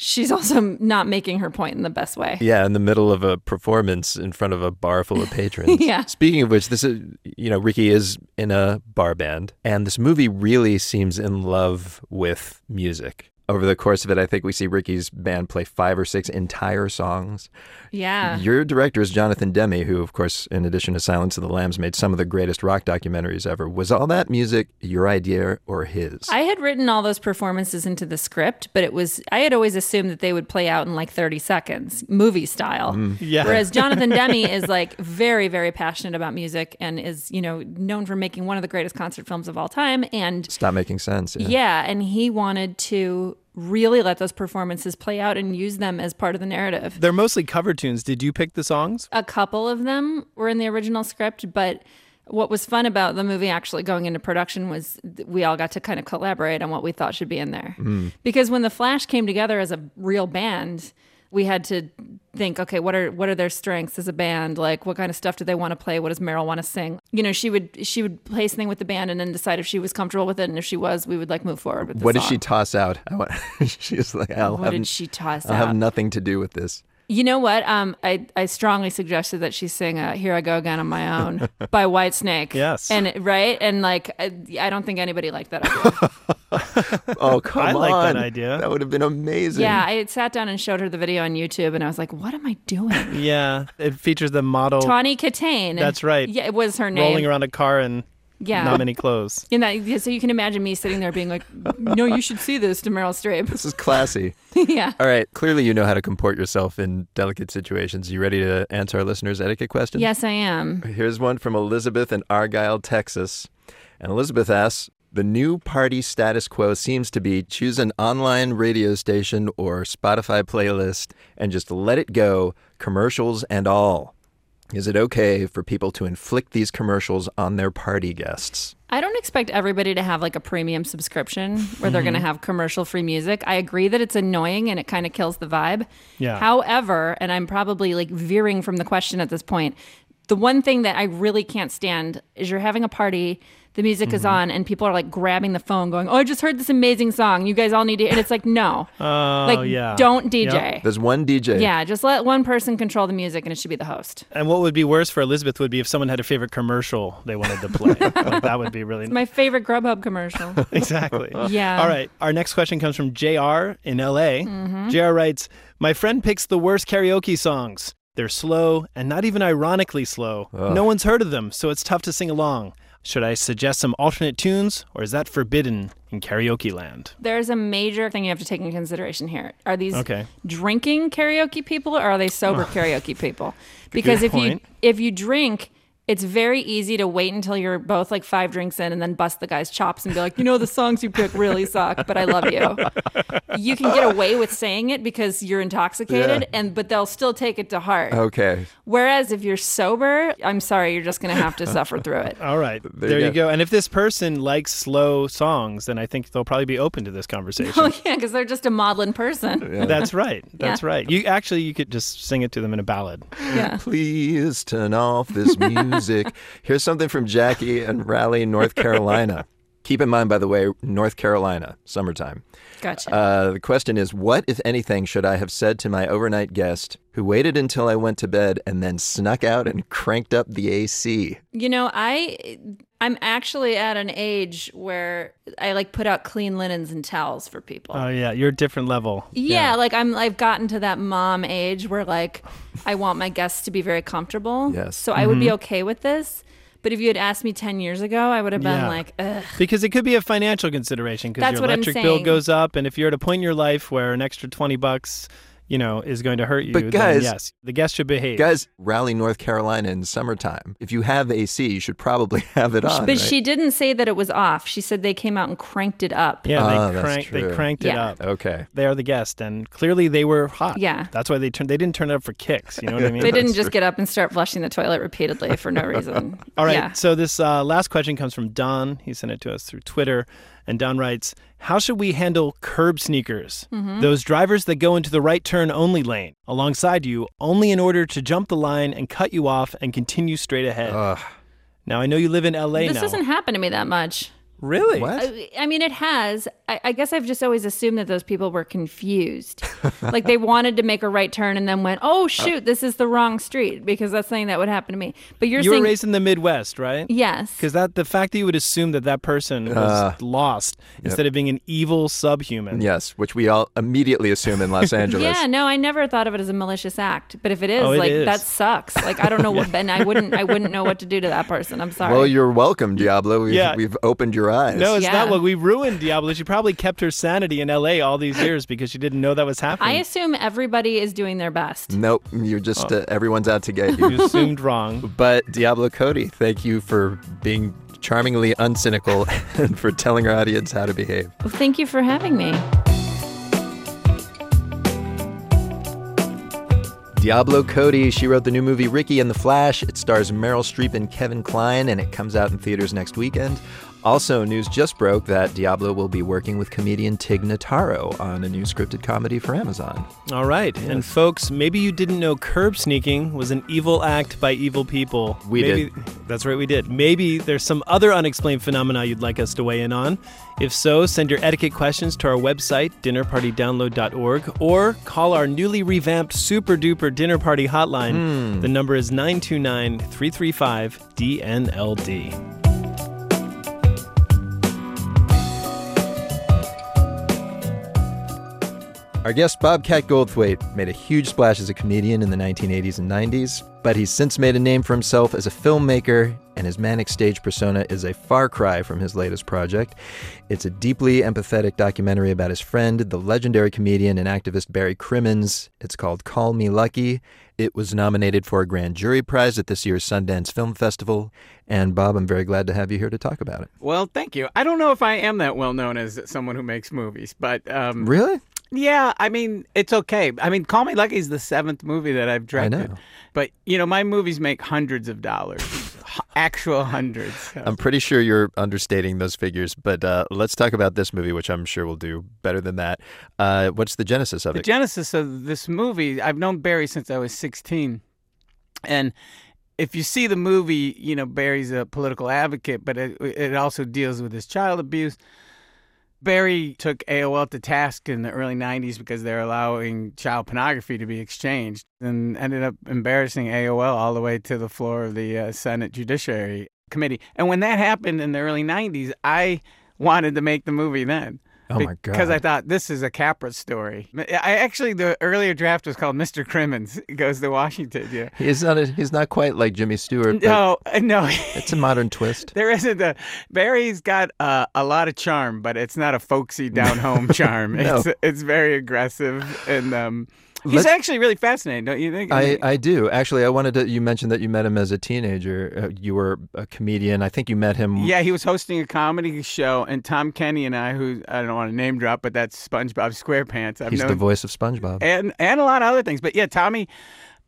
[SPEAKER 2] she's also not making her point in the best way.
[SPEAKER 1] Yeah, in the middle of a performance in front of a bar full of patrons.
[SPEAKER 2] Yeah.
[SPEAKER 1] Speaking of which, this is, you know, Ricki is in a bar band, and this movie really seems in love with music. Over the course of it, I think we see Ricki's band play five or six entire songs.
[SPEAKER 2] Yeah.
[SPEAKER 1] Your director is Jonathan Demme, who, of course, in addition to Silence of the Lambs, made some of the greatest rock documentaries ever. Was all that music your idea or his?
[SPEAKER 2] I had written all those performances into the script, but it was I had always assumed that they would play out in like 30 seconds, movie style.
[SPEAKER 1] Mm.
[SPEAKER 3] Yeah.
[SPEAKER 2] Whereas Jonathan Demme is like very very passionate about music and is, you know, known for making one of the greatest concert films of all time and
[SPEAKER 1] Stop making sense.
[SPEAKER 2] yeah. and he wanted to really let those performances play out and use them as part of the narrative.
[SPEAKER 3] They're mostly cover tunes. Did you pick the songs?
[SPEAKER 2] A couple of them were in the original script, but what was fun about the movie actually going into production was we all got to kind of collaborate on what we thought should be in there.
[SPEAKER 1] Mm.
[SPEAKER 2] Because when the Flash came together as a real band, we had to think, okay, what are what are their strengths as a band? Like, what kind of stuff do they want to play? What does Meryl want to sing? You know, she would she would play something with the band and then decide if she was comfortable with it, and if she was, we would like move forward with.
[SPEAKER 1] What did she toss out? I want, she's like, I'll
[SPEAKER 2] What
[SPEAKER 1] have,
[SPEAKER 2] did she toss
[SPEAKER 1] I'll have nothing to do with this.
[SPEAKER 2] You know what? Um, I, I strongly suggested that she sing uh, "Here I Go Again on My Own" by Whitesnake.
[SPEAKER 3] Yes.
[SPEAKER 2] and right, and like I, I don't think anybody liked that idea.
[SPEAKER 1] Oh, come
[SPEAKER 3] I
[SPEAKER 1] on.
[SPEAKER 3] like that idea.
[SPEAKER 1] That would have been amazing.
[SPEAKER 2] yeah, I sat down and showed her the video on YouTube, and I was like, "What am I doing?"
[SPEAKER 3] Yeah, it features the model.
[SPEAKER 2] Tawny Kitaen.
[SPEAKER 3] That's right.
[SPEAKER 2] Yeah, it was her name.
[SPEAKER 3] Rolling around a car and
[SPEAKER 2] Yeah.
[SPEAKER 3] not many clothes.
[SPEAKER 2] In that, yeah, so you can imagine me sitting there being like, "No, you should see this" to Meryl Streep.
[SPEAKER 1] This is classy.
[SPEAKER 2] yeah.
[SPEAKER 1] All right. Clearly, you know how to comport yourself in delicate situations. You ready to answer our listeners' etiquette question?
[SPEAKER 2] Yes, I am.
[SPEAKER 1] Here's one from Elizabeth in Argyle, Texas. And Elizabeth asks The new party status quo seems to be choose an online radio station or Spotify playlist and just let it go, commercials and all. Is it okay for people to inflict these commercials on their party guests?
[SPEAKER 2] I don't expect everybody to have like a premium subscription where they're going to
[SPEAKER 1] Mhm.
[SPEAKER 2] have commercial free music. I agree that it's annoying and it kind of kills the vibe.
[SPEAKER 3] Yeah.
[SPEAKER 2] However, and I'm probably like veering from the question at this point, the one thing that I really can't stand is you're having a party, the music is on, and people are like grabbing the phone going, Oh, I just heard this amazing song. You guys all need to. And it's like, no.
[SPEAKER 3] Oh,
[SPEAKER 2] like,
[SPEAKER 3] yeah.
[SPEAKER 2] don't DJ.
[SPEAKER 3] Yep.
[SPEAKER 1] There's one DJ.
[SPEAKER 2] Yeah, just let one person control the music and it should be the host.
[SPEAKER 3] And what would be worse for Elizabeth would be if someone had a favorite commercial they wanted to play. like, that would be really
[SPEAKER 2] It's my favorite Grubhub commercial.
[SPEAKER 3] exactly.
[SPEAKER 2] Yeah.
[SPEAKER 3] All right. Our next question comes from JR in LA.
[SPEAKER 2] Mhm.
[SPEAKER 3] JR writes My friend picks the worst karaoke songs. They're slow and not even ironically slow.
[SPEAKER 1] Ugh.
[SPEAKER 3] No one's heard of them, so it's tough to sing along. Should I suggest some alternate tunes, or is that forbidden in karaoke land?
[SPEAKER 2] There's a major thing you have to take into consideration here. Are these
[SPEAKER 3] Okay.
[SPEAKER 2] drinking karaoke people or are they sober karaoke people? Because
[SPEAKER 3] Good
[SPEAKER 2] if
[SPEAKER 3] point.
[SPEAKER 2] you if you drink, it's very easy to wait until you're both like five drinks in and then bust the guy's chops and be like, you know, the songs you pick really suck, but I love you. You can get away with saying it because you're intoxicated,
[SPEAKER 1] Yeah.
[SPEAKER 2] and but they'll still take it to heart.
[SPEAKER 1] Okay.
[SPEAKER 2] Whereas if you're sober, I'm sorry, you're just gonna have to suffer through it.
[SPEAKER 3] All right.
[SPEAKER 1] There
[SPEAKER 3] There,
[SPEAKER 1] you
[SPEAKER 3] you go. And if this person likes slow songs, then I think they'll probably be open to this conversation.
[SPEAKER 2] Oh yeah, because they're just a maudlin person.
[SPEAKER 3] That's right. That's
[SPEAKER 2] Yeah.
[SPEAKER 3] right. You actually you could just sing it to them in a ballad.
[SPEAKER 2] Yeah.
[SPEAKER 1] Please turn off this music. Here's something from Jackie and Raleigh, North Carolina. Keep in mind, by the way, North Carolina, summertime.
[SPEAKER 2] Gotcha.
[SPEAKER 1] Uh, the question is What, if anything, should I have said to my overnight guest who waited until I went to bed and then snuck out and cranked up the AC?
[SPEAKER 2] You know, I I'm actually at an age where I like put out clean linens and towels for people.
[SPEAKER 3] Oh yeah, you're a different level.
[SPEAKER 2] yeah, like I'm I've gotten to that mom age where like I want my guests to be very comfortable.
[SPEAKER 3] Yes.
[SPEAKER 2] So I would be
[SPEAKER 3] Mhm.
[SPEAKER 2] okay with this. But if you had asked me 10 years ago, I would have been
[SPEAKER 3] Yeah.
[SPEAKER 2] like, ugh.
[SPEAKER 3] Because it could be a financial consideration because your electric bill goes up, and if you're at a point in your life where an extra twenty bucks, you know, is going to hurt you,
[SPEAKER 1] But
[SPEAKER 3] then
[SPEAKER 1] guys-
[SPEAKER 3] yes, the guest should behave.
[SPEAKER 1] Guys, Raleigh, North Carolina in summertime. If you have AC, you should probably have it on.
[SPEAKER 2] but
[SPEAKER 1] right?
[SPEAKER 2] she didn't say that it was off. She said they came out and cranked it up.
[SPEAKER 3] Yeah,
[SPEAKER 1] Ah,
[SPEAKER 3] they
[SPEAKER 1] that's
[SPEAKER 3] cranked they
[SPEAKER 1] true.
[SPEAKER 3] cranked it up.
[SPEAKER 1] Okay.
[SPEAKER 3] They are the guest, and clearly they were hot.
[SPEAKER 2] Yeah.
[SPEAKER 3] that's why they turned. They didn't turn it up for kicks. You know what I mean?
[SPEAKER 2] They didn't just get up and start flushing the toilet repeatedly for no reason.
[SPEAKER 3] All right.
[SPEAKER 2] Yeah.
[SPEAKER 3] So this uh, last question comes from Don. He sent it to us through Twitter, And Don writes, How should we handle curb sneakers?
[SPEAKER 2] Mhm.
[SPEAKER 3] Those drivers that go into the right turn only lane alongside you only in order to jump the line and cut you off and continue straight ahead. Now, I know you live in LA
[SPEAKER 2] this
[SPEAKER 3] now.
[SPEAKER 2] doesn't happen to me that much.
[SPEAKER 3] Really?
[SPEAKER 2] I, I mean, it has. I, I guess I've just always assumed that those people were confused. like they wanted to make a right turn and then went, "Oh shoot, this is the wrong street," because that's something that would happen to me. But you're
[SPEAKER 3] you
[SPEAKER 2] saying
[SPEAKER 3] were raised in the Midwest, right?
[SPEAKER 2] Yes.
[SPEAKER 3] Because that the fact that you would assume that that person was
[SPEAKER 1] Uh,
[SPEAKER 3] lost instead of being an evil subhuman.
[SPEAKER 1] Yes, which we all immediately assume in Los Angeles.
[SPEAKER 2] Yeah, no, I never thought of it as a malicious act. But if it is,
[SPEAKER 1] Oh, it
[SPEAKER 2] like
[SPEAKER 1] is.
[SPEAKER 2] that sucks. Like I don't know what, and I wouldn't, I wouldn't know what to do to that person. I'm sorry.
[SPEAKER 1] Well, you're welcome, Diablo. We've,
[SPEAKER 3] Yeah.
[SPEAKER 1] we've opened your eyes.
[SPEAKER 3] No, it's
[SPEAKER 2] Yeah.
[SPEAKER 3] not what we ruined Diablo. She probably kept her sanity in LA all these years because she didn't know that was happening.
[SPEAKER 2] I assume everybody is doing their best.
[SPEAKER 1] Nope, you're just
[SPEAKER 3] Oh.
[SPEAKER 1] uh, everyone's out to get you.
[SPEAKER 3] You assumed wrong.
[SPEAKER 1] But Diablo Cody, thank you for being charmingly uncynical and for telling our audience how to behave.
[SPEAKER 2] Well, thank you for having me.
[SPEAKER 1] Diablo Cody, she wrote the new movie Ricki and the Flash. It stars Meryl Streep and Kevin Kline, and it comes out in theaters next weekend. Also, news just broke that Diablo will be working with comedian Tig Notaro on a new scripted comedy for Amazon.
[SPEAKER 3] All right. And folks, maybe you didn't know curb sneaking was an evil act by evil people.
[SPEAKER 1] We
[SPEAKER 3] maybe, That's right, we did. Maybe there's some other unexplained phenomena you'd like us to weigh in on. If so, send your etiquette questions to our website, dinnerpartydownload.org, or call our newly revamped super duper dinner party hotline.
[SPEAKER 1] Hmm.
[SPEAKER 3] The number is 929 335 DNLD.
[SPEAKER 1] Our guest Bobcat Goldthwait made a huge splash as a comedian in the 1980s and 90s, but he's since made a name for himself as a filmmaker, and his manic stage persona is a far cry from his latest project. It's a deeply empathetic documentary about his friend, the legendary comedian and activist Barry Crimmins. It's called Call Me Lucky. It was nominated for a grand jury prize at this year's Sundance Film Festival. And Bob, I'm very glad to have you here to talk about it.
[SPEAKER 18] Well, thank you. I don't know if I am that well known as someone who makes movies, but um,
[SPEAKER 1] Really?
[SPEAKER 18] Yeah, I mean, it's okay. I mean, Call Me Lucky is the seventh movie that I've directed.
[SPEAKER 1] know.
[SPEAKER 18] But, you know, my movies make hundreds of dollars. actual hundreds.
[SPEAKER 1] I'm pretty sure you're understating those figures, but uh, let's talk about this movie, which I'm sure will do better than that. Uh, what's the genesis of
[SPEAKER 18] The
[SPEAKER 1] it?
[SPEAKER 18] The genesis of this movie, I've known Barry since I was 16. And if you see the movie, you know, Barry's a political advocate, but it, it also deals with his child abuse. Barry took AOL to task in the early 90s because they're allowing child pornography to be exchanged and ended up embarrassing AOL all the way to the floor of the uh, Senate Judiciary Committee. And when that happened in the early 90s, I wanted to make the movie then.
[SPEAKER 1] Oh, my god!
[SPEAKER 18] Because I thought this is a Capra story. I actually the earlier draft was called Mr. Crimmins goes to Washington. Yeah.
[SPEAKER 1] He's not. A, he's not quite like Jimmy Stewart.
[SPEAKER 18] No, no.
[SPEAKER 1] it's a modern twist.
[SPEAKER 18] There isn't a Barry's got uh, a lot of charm, but it's not a folksy down home charm.
[SPEAKER 1] No.
[SPEAKER 18] It's it's very aggressive and um, he's actually really fascinating, don't you think?
[SPEAKER 1] I, I do actually. I wanted to. You mentioned that you met him as a teenager. Uh, you were a comedian. I think you met him.
[SPEAKER 18] yeah, he was hosting a comedy show, and Tom Kenny and I, who I don't want to name drop, but that's SpongeBob SquarePants. I've
[SPEAKER 1] He's the voice of SpongeBob.
[SPEAKER 18] and and a lot of other things. But yeah, Tommy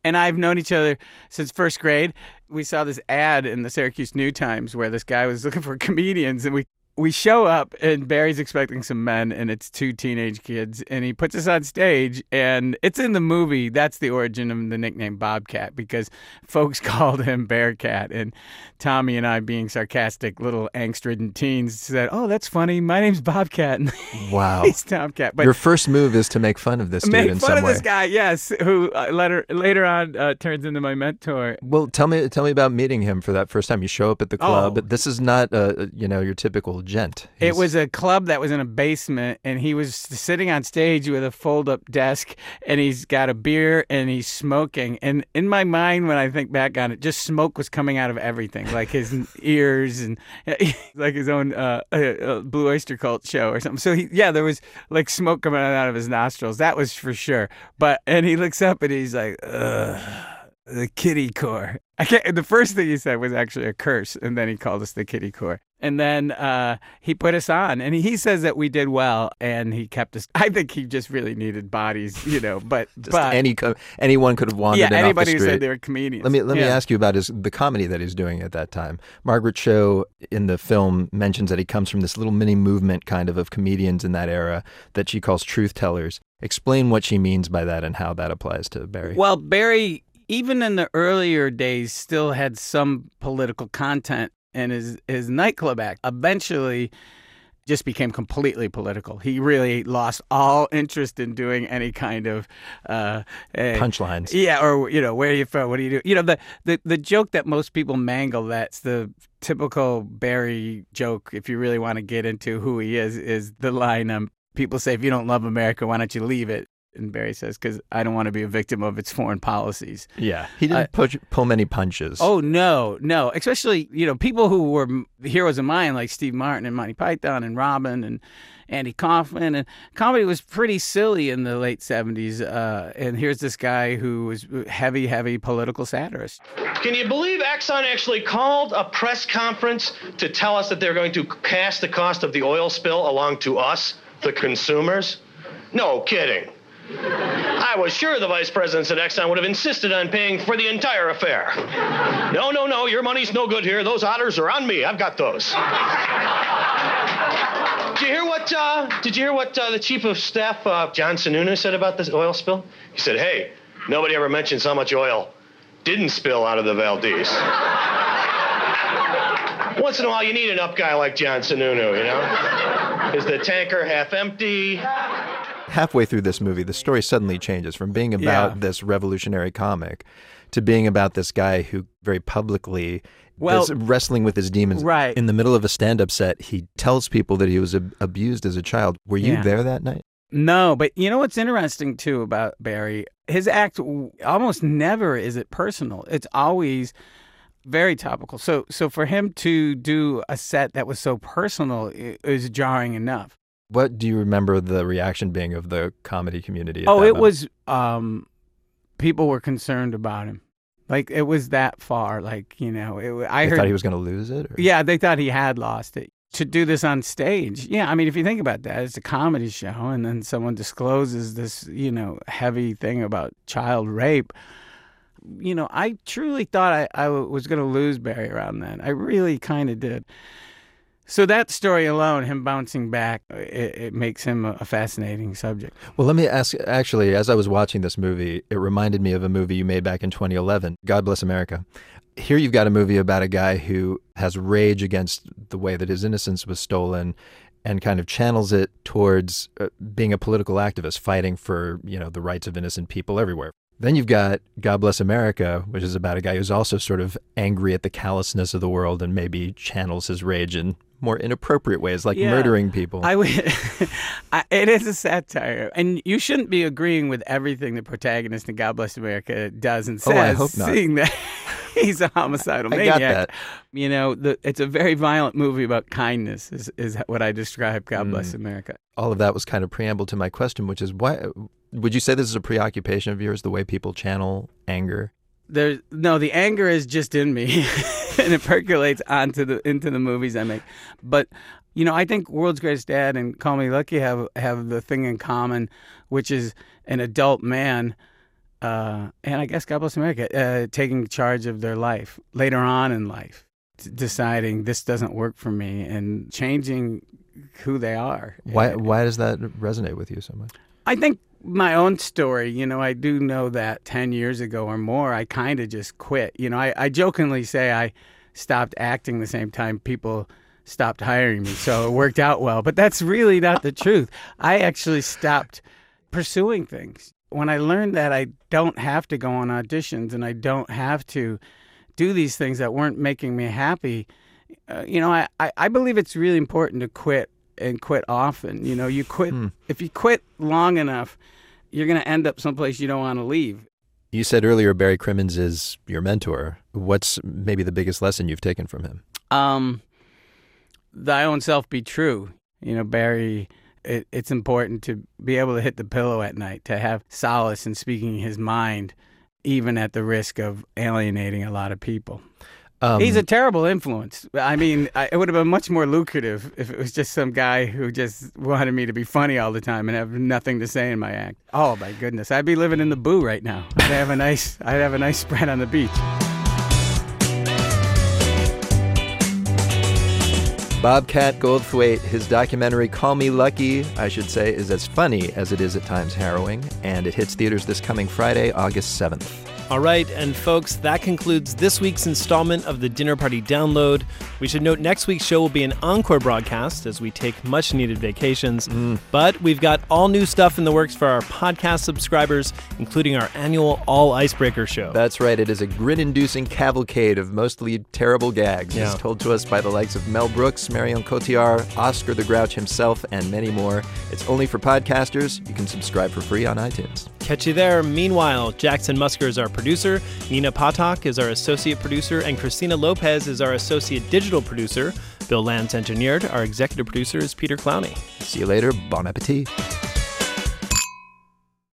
[SPEAKER 18] and I've known each other since first grade. We saw this ad in the Syracuse New Times where this guy was looking for comedians, and we we show up and Barry's expecting some men and it's two teenage kids and he puts us on stage and it's in the movie that's the origin of the nickname Bobcat because folks called him Bearcat and Tommy and I being sarcastic little angst-ridden teens said oh that's funny my name's Bobcat and
[SPEAKER 1] Wow.
[SPEAKER 18] he's Tomcat but
[SPEAKER 1] Your first move is to make fun of this dude
[SPEAKER 18] Make
[SPEAKER 1] in
[SPEAKER 18] fun
[SPEAKER 1] some
[SPEAKER 18] of
[SPEAKER 1] way.
[SPEAKER 18] this guy, yes, who uh, later later on uh, turns into my mentor.
[SPEAKER 1] Well, tell me, tell me about meeting him for that first time. You show up at the club.
[SPEAKER 18] Oh.
[SPEAKER 1] This is not, uh, you know, your typical gent.
[SPEAKER 18] It was a club that was in a basement, and he was sitting on stage with a fold-up desk, and he's got a beer, and he's smoking. And in my mind, when I think back on it, just smoke was coming out of everything, like his ears and like his own uh, uh, uh, Blue Oyster Cult show or something. So he, yeah, there was like smoke coming out of his nostrils. That was for sure. But and he looks up and he's like, Ugh, the kitty core. I can't, the first thing he said was actually a curse, and then he called us the kitty core. And then uh, he put us on, and he says that we did well, and he kept us. I think he just really needed bodies, you know. But
[SPEAKER 1] Just
[SPEAKER 18] but
[SPEAKER 1] any co- anyone could have wandered
[SPEAKER 18] yeah,
[SPEAKER 1] in off the
[SPEAKER 18] anybody who said they were comedians.
[SPEAKER 1] Let me let me
[SPEAKER 18] Yeah.
[SPEAKER 1] ask you about his the comedy that he's doing at that time. Margaret Cho in the film mentions that he comes from this little mini movement kind of of comedians in that era that she calls truth tellers. Explain what she means by that and how that applies to Barry.
[SPEAKER 18] Well, Barry, even in the earlier days, still had some political content in his his nightclub act. Eventually, just became completely political. He really lost all interest in doing any kind of uh, eh,
[SPEAKER 1] Punchlines.
[SPEAKER 18] Yeah, or you know, where are you from? What do you do? You know, the the the joke that most people mangle. That's the typical Barry joke. If you really want to get into who he is, is the line. Um, people say, "If you don't love America, why don't you leave it?" And Barry says, "Because I don't want to be a victim of its foreign policies."
[SPEAKER 1] yeah, he didn't push, pull many punches.
[SPEAKER 18] Oh no, no! Especially you know people who were heroes of mine like Steve Martin and Monty Python and Robin and Andy Kaufman and comedy was pretty silly in the late seventies. Uh, and here's this guy who was heavy, heavy political satirist.
[SPEAKER 19] Can you believe Exxon actually called a press conference to tell us that they're going to pass the cost of the oil spill along to us, the consumers? No kidding. I was sure the vice presidents at Exxon would have insisted on paying for the entire affair. No, no, no, your money's no good here. Those otters are on me. I've got those. Did you hear what? Uh, did you hear what uh, the chief of staff, uh, John Sununu, said about this oil spill? He said, "Hey, nobody ever mentions how much oil didn't spill out of the Valdez. Once in a while, you need an up guy like John Sununu, you know? Is the tanker half empty?
[SPEAKER 1] Halfway through this movie, the story suddenly changes from being about
[SPEAKER 18] Yeah.
[SPEAKER 1] this revolutionary comic to being about this guy who very publicly
[SPEAKER 18] Well-
[SPEAKER 1] is wrestling with his demons.
[SPEAKER 18] Right.
[SPEAKER 1] In the middle of a stand-up set, he tells people that he was ab- abused as a child. Were you
[SPEAKER 18] Yeah.
[SPEAKER 1] there that night?
[SPEAKER 18] No, but you know what's interesting too about Barry? His act almost never is it personal. It's always very topical. So so for him to do a set that was so personal is jarring enough.
[SPEAKER 1] What do you remember the reaction being of the comedy community? at
[SPEAKER 18] Oh, it
[SPEAKER 1] moment?
[SPEAKER 18] was um people were concerned about him. Like it was that far like, you know, it, I
[SPEAKER 1] They
[SPEAKER 18] heard
[SPEAKER 1] thought he was going to lose it. or-
[SPEAKER 18] Yeah, they thought he had lost it. To do this on stage, yeah, I mean, if you think about that, it's a comedy show, and then someone discloses this, you know, heavy thing about child rape. You know, I truly thought I, I was going to lose Barry around then. I really kind of did. So that story alone, him bouncing back, it, it makes him a, fascinating subject.
[SPEAKER 1] Well, let me ask. Actually, as I was watching this movie, it reminded me of a movie you made back in 2011, God Bless America. Here you've got a movie about a guy who has rage against the way that his innocence was stolen and kind of channels it towards uh, being a political activist fighting for, you know, the rights of innocent people everywhere. Then you've got God Bless America, which is about a guy who's also sort of angry at the callousness of the world and maybe channels his rage in more inappropriate ways, like
[SPEAKER 18] Yeah.
[SPEAKER 1] murdering people.
[SPEAKER 18] i would it is a satire, and you shouldn't be agreeing with everything the protagonist in God Bless America does and says. Oh.
[SPEAKER 1] I hope not.
[SPEAKER 18] Seeing that he's a homicidal
[SPEAKER 1] I
[SPEAKER 18] maniac.
[SPEAKER 1] got that.
[SPEAKER 18] You know, the, it's a very violent movie about kindness. Is is what I describe God Bless
[SPEAKER 1] Mm.
[SPEAKER 18] America.
[SPEAKER 1] all of that was kind of preamble to my question, which is why would you say this is a preoccupation of yours, the way people channel anger?
[SPEAKER 18] There's no the anger is just in me, and it percolates onto the into the movies I make. But you know, I think World's Greatest Dad and Call Me Lucky have have the thing in common, which is an adult man, uh, and I guess God Bless America, uh, taking charge of their life later on in life, t- deciding this doesn't work for me and changing who they are.
[SPEAKER 1] Why why does that resonate with you so much?
[SPEAKER 18] I think my own story, you know, I do know that 10 years ago or more, I kind of just quit. You know, I, I jokingly say I stopped acting the same time people stopped hiring me. So it worked out well. But that's really not the truth. I actually stopped pursuing things. When I learned that I don't have to go on auditions and I don't have to do these things that weren't making me happy, uh, you know, I, I, I believe it's really important to quit and quit often. You know, you quit, if you quit long enough, you're going to end up someplace you don't want to leave.
[SPEAKER 1] You said earlier Barry Crimmins is your mentor. What's maybe the biggest lesson you've taken from him?
[SPEAKER 18] Um, thy own self be true. You know, Barry, it, it's important to be able to hit the pillow at night, to have solace in speaking his mind. even at the risk of alienating a lot of people.
[SPEAKER 1] Um,
[SPEAKER 18] He's a terrible influence. I mean, I, it would have been much more lucrative if it was just some guy who just wanted me to be funny all the time and have nothing to say in my act. Oh my goodness, I'd be living in the boo right now. I'd have a nice, I'd have a nice spread on the beach.
[SPEAKER 1] Bobcat Goldthwait, his documentary Call Me Lucky, I should say, is as funny as it is at times harrowing, and it hits theaters this coming Friday, August 7th.
[SPEAKER 3] All right, and folks, that concludes this week's installment of the Dinner Party Download. We should note next week's show will be an encore broadcast as we take much needed vacations. Mm. But we've got all new stuff in the works for our podcast subscribers, including our annual All Icebreaker show.
[SPEAKER 1] That's right, it is a grin inducing cavalcade of mostly terrible gags,
[SPEAKER 3] Yeah.
[SPEAKER 1] as told to us by the likes of Mel Brooks, Marion Cotillard, Oscar the Grouch himself, and many more. It's only for podcasters. You can subscribe for free on iTunes.
[SPEAKER 3] Catch you there. Meanwhile, Jackson Musker is our producer, Nina Potok is our associate producer, and Christina Lopez is our associate digital producer. Bill Lance engineered. Our executive producer is Peter Clowney.
[SPEAKER 1] See you later. Bon appetit.